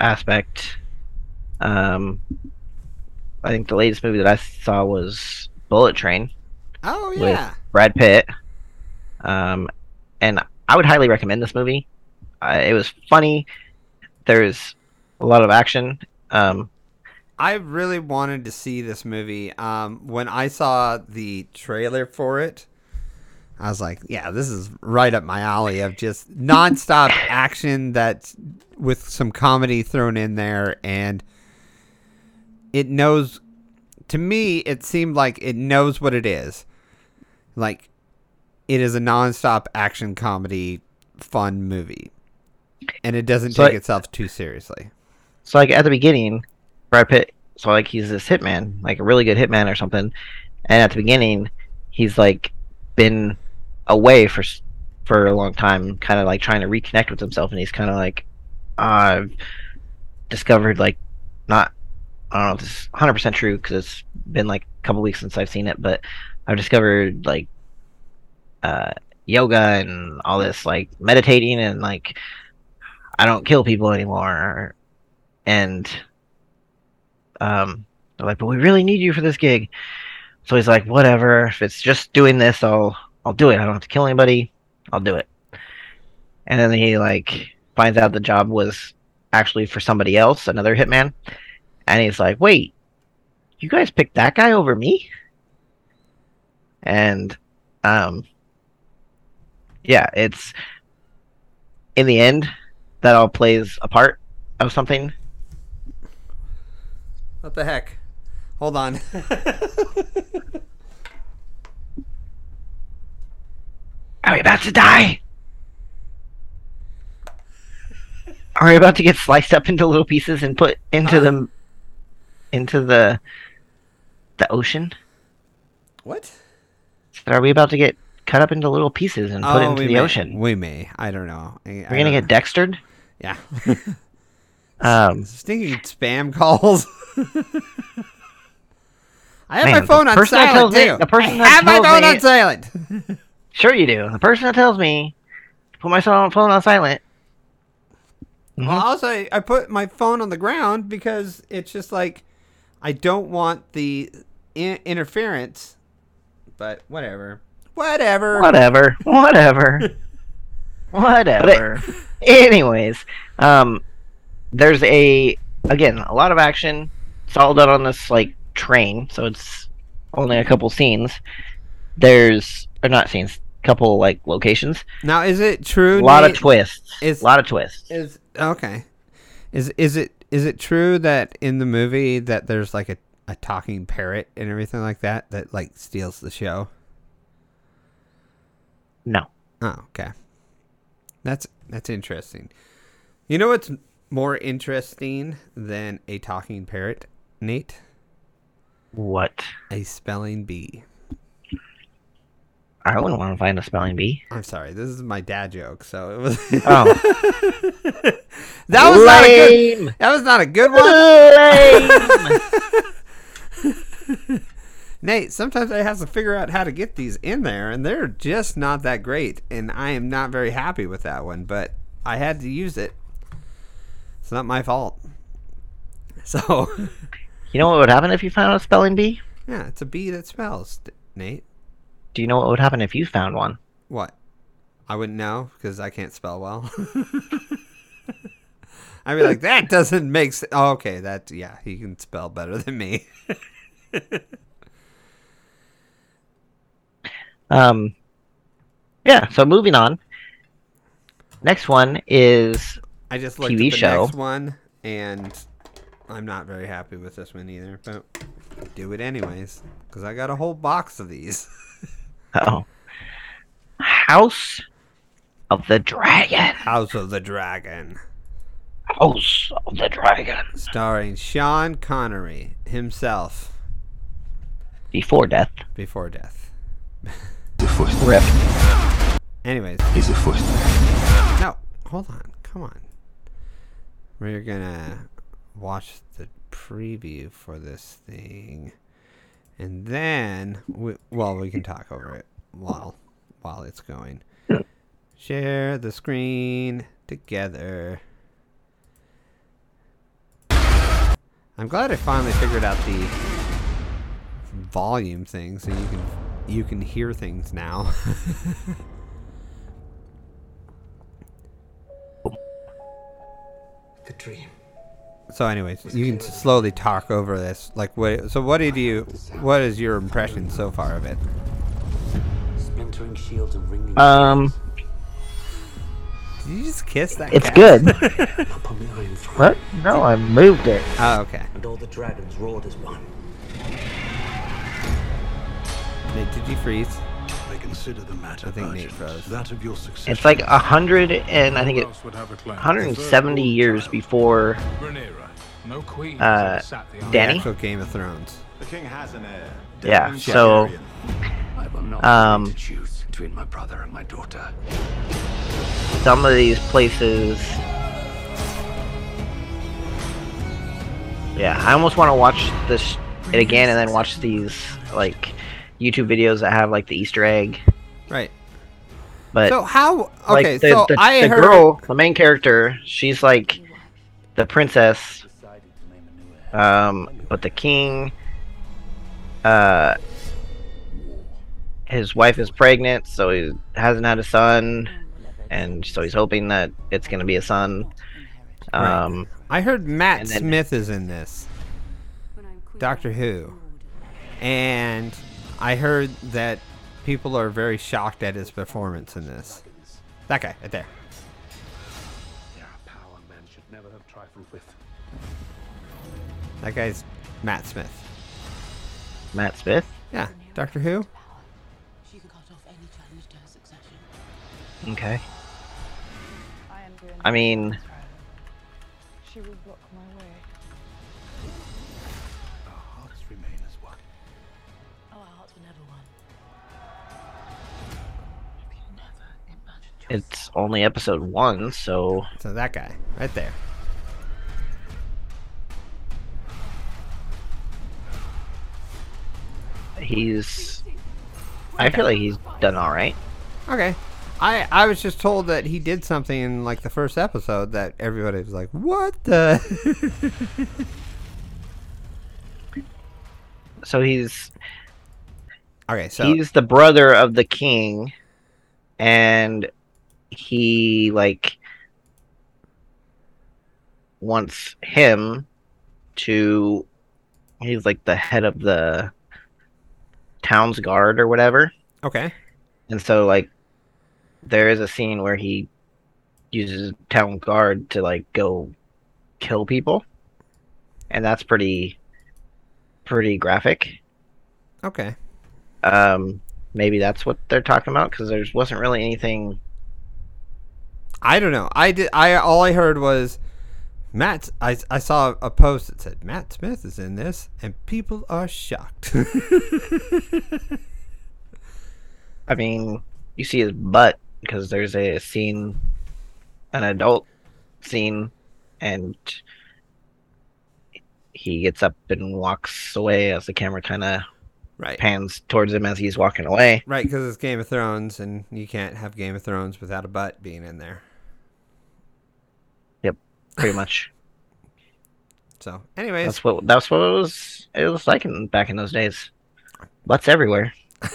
[SPEAKER 3] aspect, um, I think the latest movie that I saw was Bullet Train.
[SPEAKER 1] Oh,
[SPEAKER 3] With-
[SPEAKER 1] yeah.
[SPEAKER 3] Brad Pitt. Um, and I would highly recommend this movie. Uh, it was funny. There's a lot of action. Um,
[SPEAKER 1] I really wanted to see this movie. Um, when I saw the trailer for it, I was like, "Yeah, this is right up my alley of just nonstop <laughs> action that's with some comedy thrown in there, and it knows." To me, it seemed like it knows what it is. Like, it is a nonstop action comedy, fun movie, and it doesn't
[SPEAKER 3] So
[SPEAKER 1] take
[SPEAKER 3] I-
[SPEAKER 1] itself too seriously.
[SPEAKER 3] So like at the beginning, Brad Pitt, so like he's this hitman, like a really good hitman or something, and at the beginning, he's like been away for for a long time, kind of like trying to reconnect with himself, and he's kind of like, I've discovered like not, I don't know if this is 100 percent true because it's been like a couple weeks since I've seen it, but I've discovered like uh yoga and all this like meditating and like I don't kill people anymore. And um they're like but we really need you for this gig. So he's like whatever. If it's just doing this i'll i'll do it. I don't have to kill anybody. I'll do it. And then he like finds out the job was actually for somebody else another hitman. And he's like wait you guys picked that guy over me? And um yeah it's in the end that all plays a part of something
[SPEAKER 1] What the heck? Hold on. <laughs>
[SPEAKER 3] Are we about to die? Are we about to get sliced up into little pieces and put into uh. the into the the ocean?
[SPEAKER 1] what?
[SPEAKER 3] Are we about to get cut up into little pieces and put oh,
[SPEAKER 1] into
[SPEAKER 3] the
[SPEAKER 1] may.
[SPEAKER 3] ocean?
[SPEAKER 1] We may. I don't know. I,
[SPEAKER 3] We're gonna get dextered.
[SPEAKER 1] yeah. <laughs> <laughs>
[SPEAKER 3] Um,
[SPEAKER 1] Stinking spam calls. <laughs> I have
[SPEAKER 3] Man,
[SPEAKER 1] my phone on silent
[SPEAKER 3] tells me- the person
[SPEAKER 1] I have my phone
[SPEAKER 3] me-
[SPEAKER 1] on silent. <laughs>
[SPEAKER 3] sure you do. The person that tells me to put my phone on silent Mhm.
[SPEAKER 1] Well, also I, I put my phone on the ground because it's just like I don't want the in- interference. But whatever, whatever.
[SPEAKER 3] Whatever. Whatever. <laughs> Whatever. Anyways, um, there's a again a lot of action. It's all done on this like train, so it's only a couple scenes. There's or not scenes, couple like locations.
[SPEAKER 1] Now, is it true?
[SPEAKER 3] A lot of twists.
[SPEAKER 1] is-
[SPEAKER 3] a lot of twists.
[SPEAKER 1] Is okay. Is is it is it true that in the movie that there's like a, a talking parrot and everything like that that like steals the show?
[SPEAKER 3] no.
[SPEAKER 1] Oh, okay. That's that's interesting. You know what's more interesting than a talking parrot, Nate?
[SPEAKER 3] What?
[SPEAKER 1] A spelling bee.
[SPEAKER 3] I wouldn't want to find a spelling bee.
[SPEAKER 1] I'm sorry, this is my dad joke, so it was <laughs>
[SPEAKER 3] Oh. <laughs>
[SPEAKER 1] that was not a good
[SPEAKER 3] Lame.
[SPEAKER 1] that was not a good one.
[SPEAKER 3] Lame. <laughs>
[SPEAKER 1] Nate, sometimes I have to figure out how to get these in there, and they're just not that great. And I am not very happy with that one, but I had to use it. It's not my fault. <laughs> So,
[SPEAKER 3] you know what would happen if you found a spelling bee?
[SPEAKER 1] yeah, it's a bee that spells, Nate.
[SPEAKER 3] Do you know what would happen if you found one?
[SPEAKER 1] What? I wouldn't know because I can't spell well. <laughs> I'd be like, that doesn't make sense. Oh, okay, that, yeah, he can spell better than me. <laughs>
[SPEAKER 3] Um, yeah. So moving on. Next one is
[SPEAKER 1] I just looked
[SPEAKER 3] TV
[SPEAKER 1] at the
[SPEAKER 3] show.
[SPEAKER 1] next one, and I'm not very happy with this one either. But do it anyways, because I got a whole box of these. <laughs>
[SPEAKER 3] oh, House of the Dragon.
[SPEAKER 1] House of the Dragon,
[SPEAKER 3] House of the Dragon.
[SPEAKER 1] starring Sean Connery himself
[SPEAKER 3] Before death.
[SPEAKER 1] before death.
[SPEAKER 6] The first.
[SPEAKER 3] Rip.
[SPEAKER 1] Anyways,
[SPEAKER 6] He's the first.
[SPEAKER 1] no, hold on, come on. We're gonna watch the preview for this thing, and then, we, well, we can talk over it while while it's going. Share the screen together. I'm glad I finally figured out the volume thing, so you can you can hear things now. <laughs>
[SPEAKER 6] The dream.
[SPEAKER 1] So, anyways, you can slowly talk over this. Like, what? So, what did you? What is your impression so far of it?
[SPEAKER 6] Splintering shields and ringing.
[SPEAKER 3] Um,
[SPEAKER 1] Did you just kiss that?
[SPEAKER 3] it's
[SPEAKER 1] cat?
[SPEAKER 3] good. <laughs>
[SPEAKER 6] upon the iron throne.
[SPEAKER 3] what? No, I moved it.
[SPEAKER 1] Oh, okay.
[SPEAKER 6] And all the dragons roared as one.
[SPEAKER 1] Nate, did you freeze?
[SPEAKER 7] I consider the matter
[SPEAKER 1] I think Nate
[SPEAKER 7] urgent.
[SPEAKER 1] froze.
[SPEAKER 7] That of your success.
[SPEAKER 3] It's like a hundred and I think
[SPEAKER 4] Who
[SPEAKER 3] it
[SPEAKER 4] else would have a claim?
[SPEAKER 3] 170 years before
[SPEAKER 4] Rhaenyra. No queen
[SPEAKER 3] Uh,
[SPEAKER 4] has ever the
[SPEAKER 1] The
[SPEAKER 3] Danny?
[SPEAKER 1] Game of Thrones.
[SPEAKER 8] The king has an heir.
[SPEAKER 3] Yeah, so-
[SPEAKER 8] I will not
[SPEAKER 3] Um,
[SPEAKER 8] um, to choose between my brother and my daughter.
[SPEAKER 3] some of these places. Yeah, I almost want to watch this it again and then watch these like YouTube videos that have like the Easter egg.
[SPEAKER 1] Right.
[SPEAKER 3] But
[SPEAKER 1] so how?
[SPEAKER 3] like
[SPEAKER 1] Okay,
[SPEAKER 3] the,
[SPEAKER 1] so
[SPEAKER 3] the,
[SPEAKER 1] I
[SPEAKER 3] the
[SPEAKER 1] heard.
[SPEAKER 3] girl, the main character, she's like the princess. Um, but the king, uh, his wife is pregnant, so he hasn't had a son, and so he's hoping that it's gonna be a son.
[SPEAKER 1] Right.
[SPEAKER 3] Um,
[SPEAKER 1] I heard Matt
[SPEAKER 3] then-
[SPEAKER 1] Smith is in this. Doctor Who. And I heard that people are very shocked at his performance in this. That guy right there.
[SPEAKER 7] There power men should never have trifled with.
[SPEAKER 1] That guy's Matt Smith.
[SPEAKER 3] Matt Smith.
[SPEAKER 1] Yeah, Doctor Who.
[SPEAKER 9] She can cut
[SPEAKER 3] it's only episode one, so
[SPEAKER 1] So that guy right there.
[SPEAKER 3] he's. I feel like he's done all right.
[SPEAKER 1] Okay. I I was just told that he did something in like the first episode that everybody was like, "What the?" <laughs>
[SPEAKER 3] So he's
[SPEAKER 1] okay, so
[SPEAKER 3] he's the brother of the king, and he like wants him to. He's like the head of the town's guard or whatever.
[SPEAKER 1] okay,
[SPEAKER 3] And so like there is a scene where he uses town guard to like go kill people. And that's pretty pretty graphic.
[SPEAKER 1] okay.
[SPEAKER 3] Um maybe that's what they're talking about cuz there wasn't really anything
[SPEAKER 1] I don't know. I did. I all I heard was Matt. I I saw a post that said Matt Smith is in this, and people are shocked. <laughs>
[SPEAKER 3] I mean, you see his butt because there's a scene an adult scene and he gets up and walks away as the camera kind of
[SPEAKER 1] right.
[SPEAKER 3] pans towards him as he's walking away.
[SPEAKER 1] Right, because it's Game of Thrones, and you can't have Game of Thrones without a butt being in there.
[SPEAKER 3] Pretty much.
[SPEAKER 1] So, anyways,
[SPEAKER 3] That's what that's what it was it was like in back in those days. Butts everywhere. <laughs>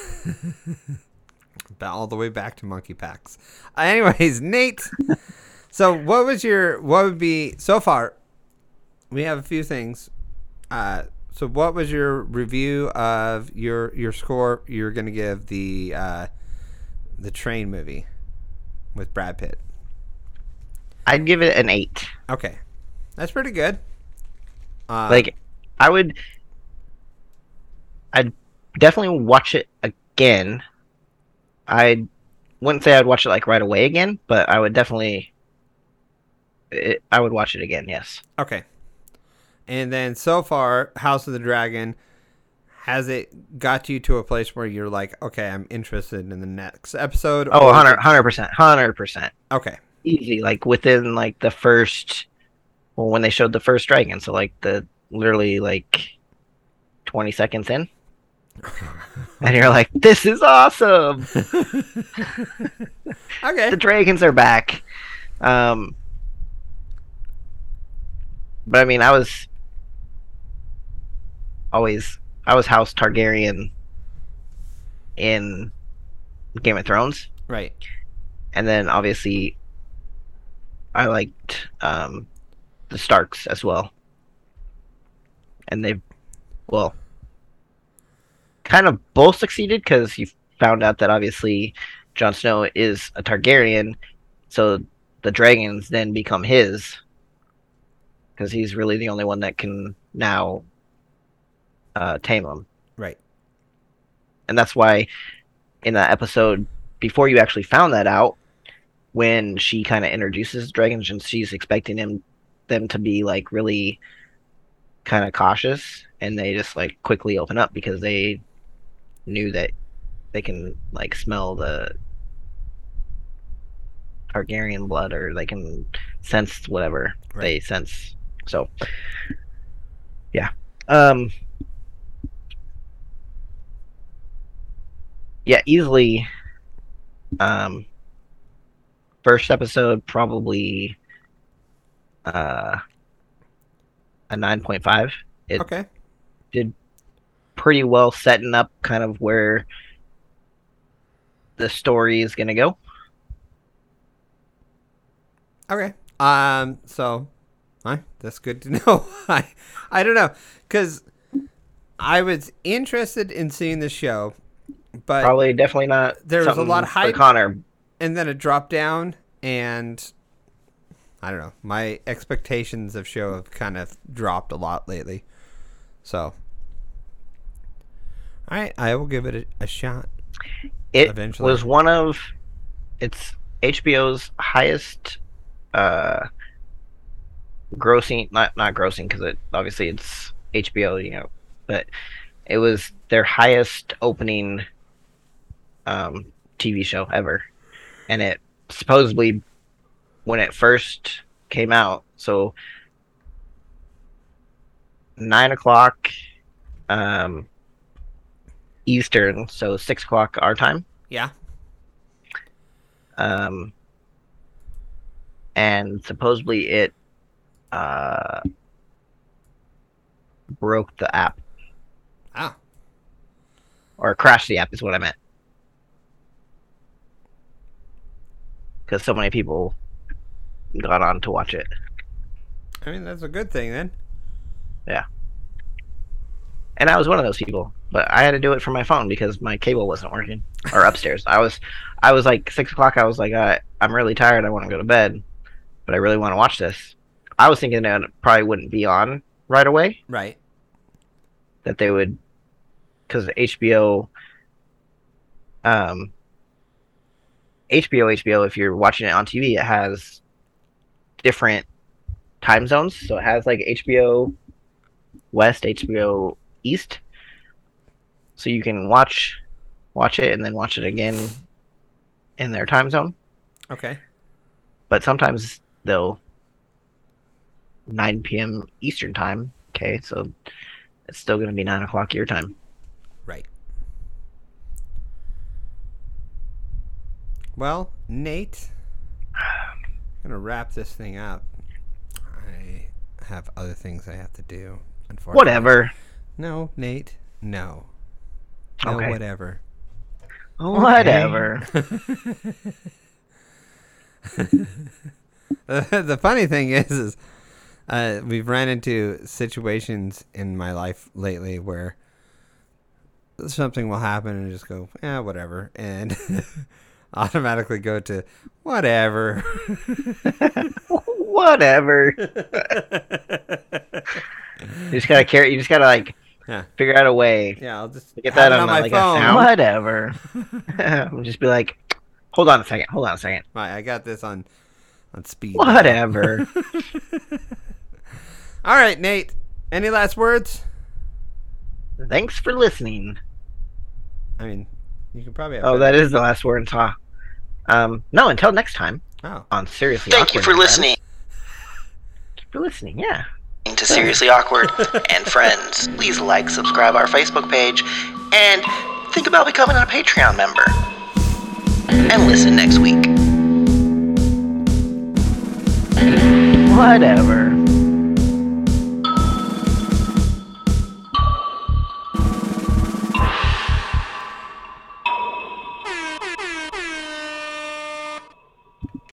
[SPEAKER 1] all the way back to monkey packs. Uh, anyways, Nate. so, what was your what would be so far? We have a few things. Uh, so, what was your review of your your score? You're going to give the uh, the train movie with Brad Pitt.
[SPEAKER 3] I'd give it an eight.
[SPEAKER 1] Okay, that's pretty good. Uh,
[SPEAKER 3] like I would I'd definitely watch it again. I wouldn't say I'd watch it like right away again, but I would definitely it, I would watch it again, yes.
[SPEAKER 1] Okay. And then so far, House of the Dragon, has it got you to a place where you're like, okay, I'm interested in the next episode?
[SPEAKER 3] Oh,
[SPEAKER 1] or-
[SPEAKER 3] 100 100%. 100%.
[SPEAKER 1] Okay.
[SPEAKER 3] Easy like within like the first well when they showed the first dragon, so like the literally like 20 seconds in. <laughs> and you're like, this is awesome. <laughs>
[SPEAKER 1] Okay.
[SPEAKER 3] the dragons are back. Um, but I mean, I was always I was House Targaryen in Game of Thrones,
[SPEAKER 1] Right.
[SPEAKER 3] and then obviously I liked um, the Starks as well, and they, well, kind of both succeeded because you found out that obviously Jon Snow is a Targaryen, so the dragons then become his because he's really the only one that can now uh, tame them,
[SPEAKER 1] Right.
[SPEAKER 3] and that's why in that episode before you actually found that out, when she kind of introduces dragons and she's expecting him them to be like really kind of cautious, and they just like quickly open up because they knew that they can like smell the Targaryen blood or they can sense whatever they sense. So yeah. Um Yeah, easily um first episode probably uh a 9.5. It
[SPEAKER 1] Okay.
[SPEAKER 3] did pretty well setting up kind of where the story is going to go.
[SPEAKER 1] Okay. Um. So, hi. That's good to <laughs> know. I I don't know because I was interested in seeing the show, but
[SPEAKER 3] Probably definitely not
[SPEAKER 1] there was a lot of
[SPEAKER 3] for
[SPEAKER 1] hype.
[SPEAKER 3] Connor.
[SPEAKER 1] And then it dropped down, and I don't know. My expectations of show have kind of dropped a lot lately. So, all right, I will give it a, a shot.
[SPEAKER 3] It
[SPEAKER 1] Eventually.
[SPEAKER 3] was one of it's HBO's highest uh grossing not not grossing because it obviously it's HBO, you know, but it was their highest opening um TV show ever. And it supposedly when it first came out, so nine o'clock um Eastern, so six o'clock our time.
[SPEAKER 1] Yeah.
[SPEAKER 3] Um, and supposedly it uh, broke the app
[SPEAKER 1] Ah,
[SPEAKER 3] or crashed the app is what I meant. Because so many people got on to watch it.
[SPEAKER 1] I mean that's a good thing then. Yeah.
[SPEAKER 3] And I was one of those people. But I had to do it from my phone because my cable wasn't working, or upstairs. I was, I was like six o'clock. I was like, uh, I'm really tired. I want to go to bed, but I really want to watch this. I was thinking that it probably wouldn't be on right away.
[SPEAKER 1] Right.
[SPEAKER 3] That they would, because HBO, um, HBO, HBO. If you're watching it on TV, it has different time zones. So it has like HBO West, HBO East. So you can watch watch it and then watch it again in their time zone.
[SPEAKER 1] Okay.
[SPEAKER 3] But sometimes they'll 9 p.m. Eastern time. Okay, so it's still going to be 9 o'clock your time.
[SPEAKER 1] Right. Well, Nate, I'm gonna wrap this thing up. I have other things I have to do. Unfortunately.
[SPEAKER 3] Whatever.
[SPEAKER 1] No, Nate. No. No,
[SPEAKER 3] Okay.
[SPEAKER 1] whatever.
[SPEAKER 3] Whatever. <laughs>
[SPEAKER 1] the funny thing is, is uh, we've ran into situations in my life lately where something will happen and just go, yeah, whatever, and <laughs> <laughs> automatically go to whatever. <laughs>
[SPEAKER 3] Whatever. <laughs> you just gotta carry. You just gotta like
[SPEAKER 1] Yeah.
[SPEAKER 3] figure out a way.
[SPEAKER 1] Yeah, I'll just
[SPEAKER 3] get that on,
[SPEAKER 1] on my
[SPEAKER 3] like
[SPEAKER 1] phone.
[SPEAKER 3] Whatever. I'll just be like, hold on a second. Hold on a second.
[SPEAKER 1] Right, I got this on on speed.
[SPEAKER 3] Whatever.
[SPEAKER 1] All right, Nate. Any last words?
[SPEAKER 3] Thanks for listening.
[SPEAKER 1] I mean, you could probably. Have
[SPEAKER 3] Oh, that is the last word in Saw. Um, no, until next time.
[SPEAKER 1] Oh.
[SPEAKER 3] On seriously.
[SPEAKER 10] Thank you for
[SPEAKER 3] friends.
[SPEAKER 10] listening
[SPEAKER 3] Thank you for listening. Yeah.
[SPEAKER 10] to Seriously Awkward and Friends. Please like, subscribe our Facebook page, and think about becoming a Patreon member. And listen next week.
[SPEAKER 3] Whatever.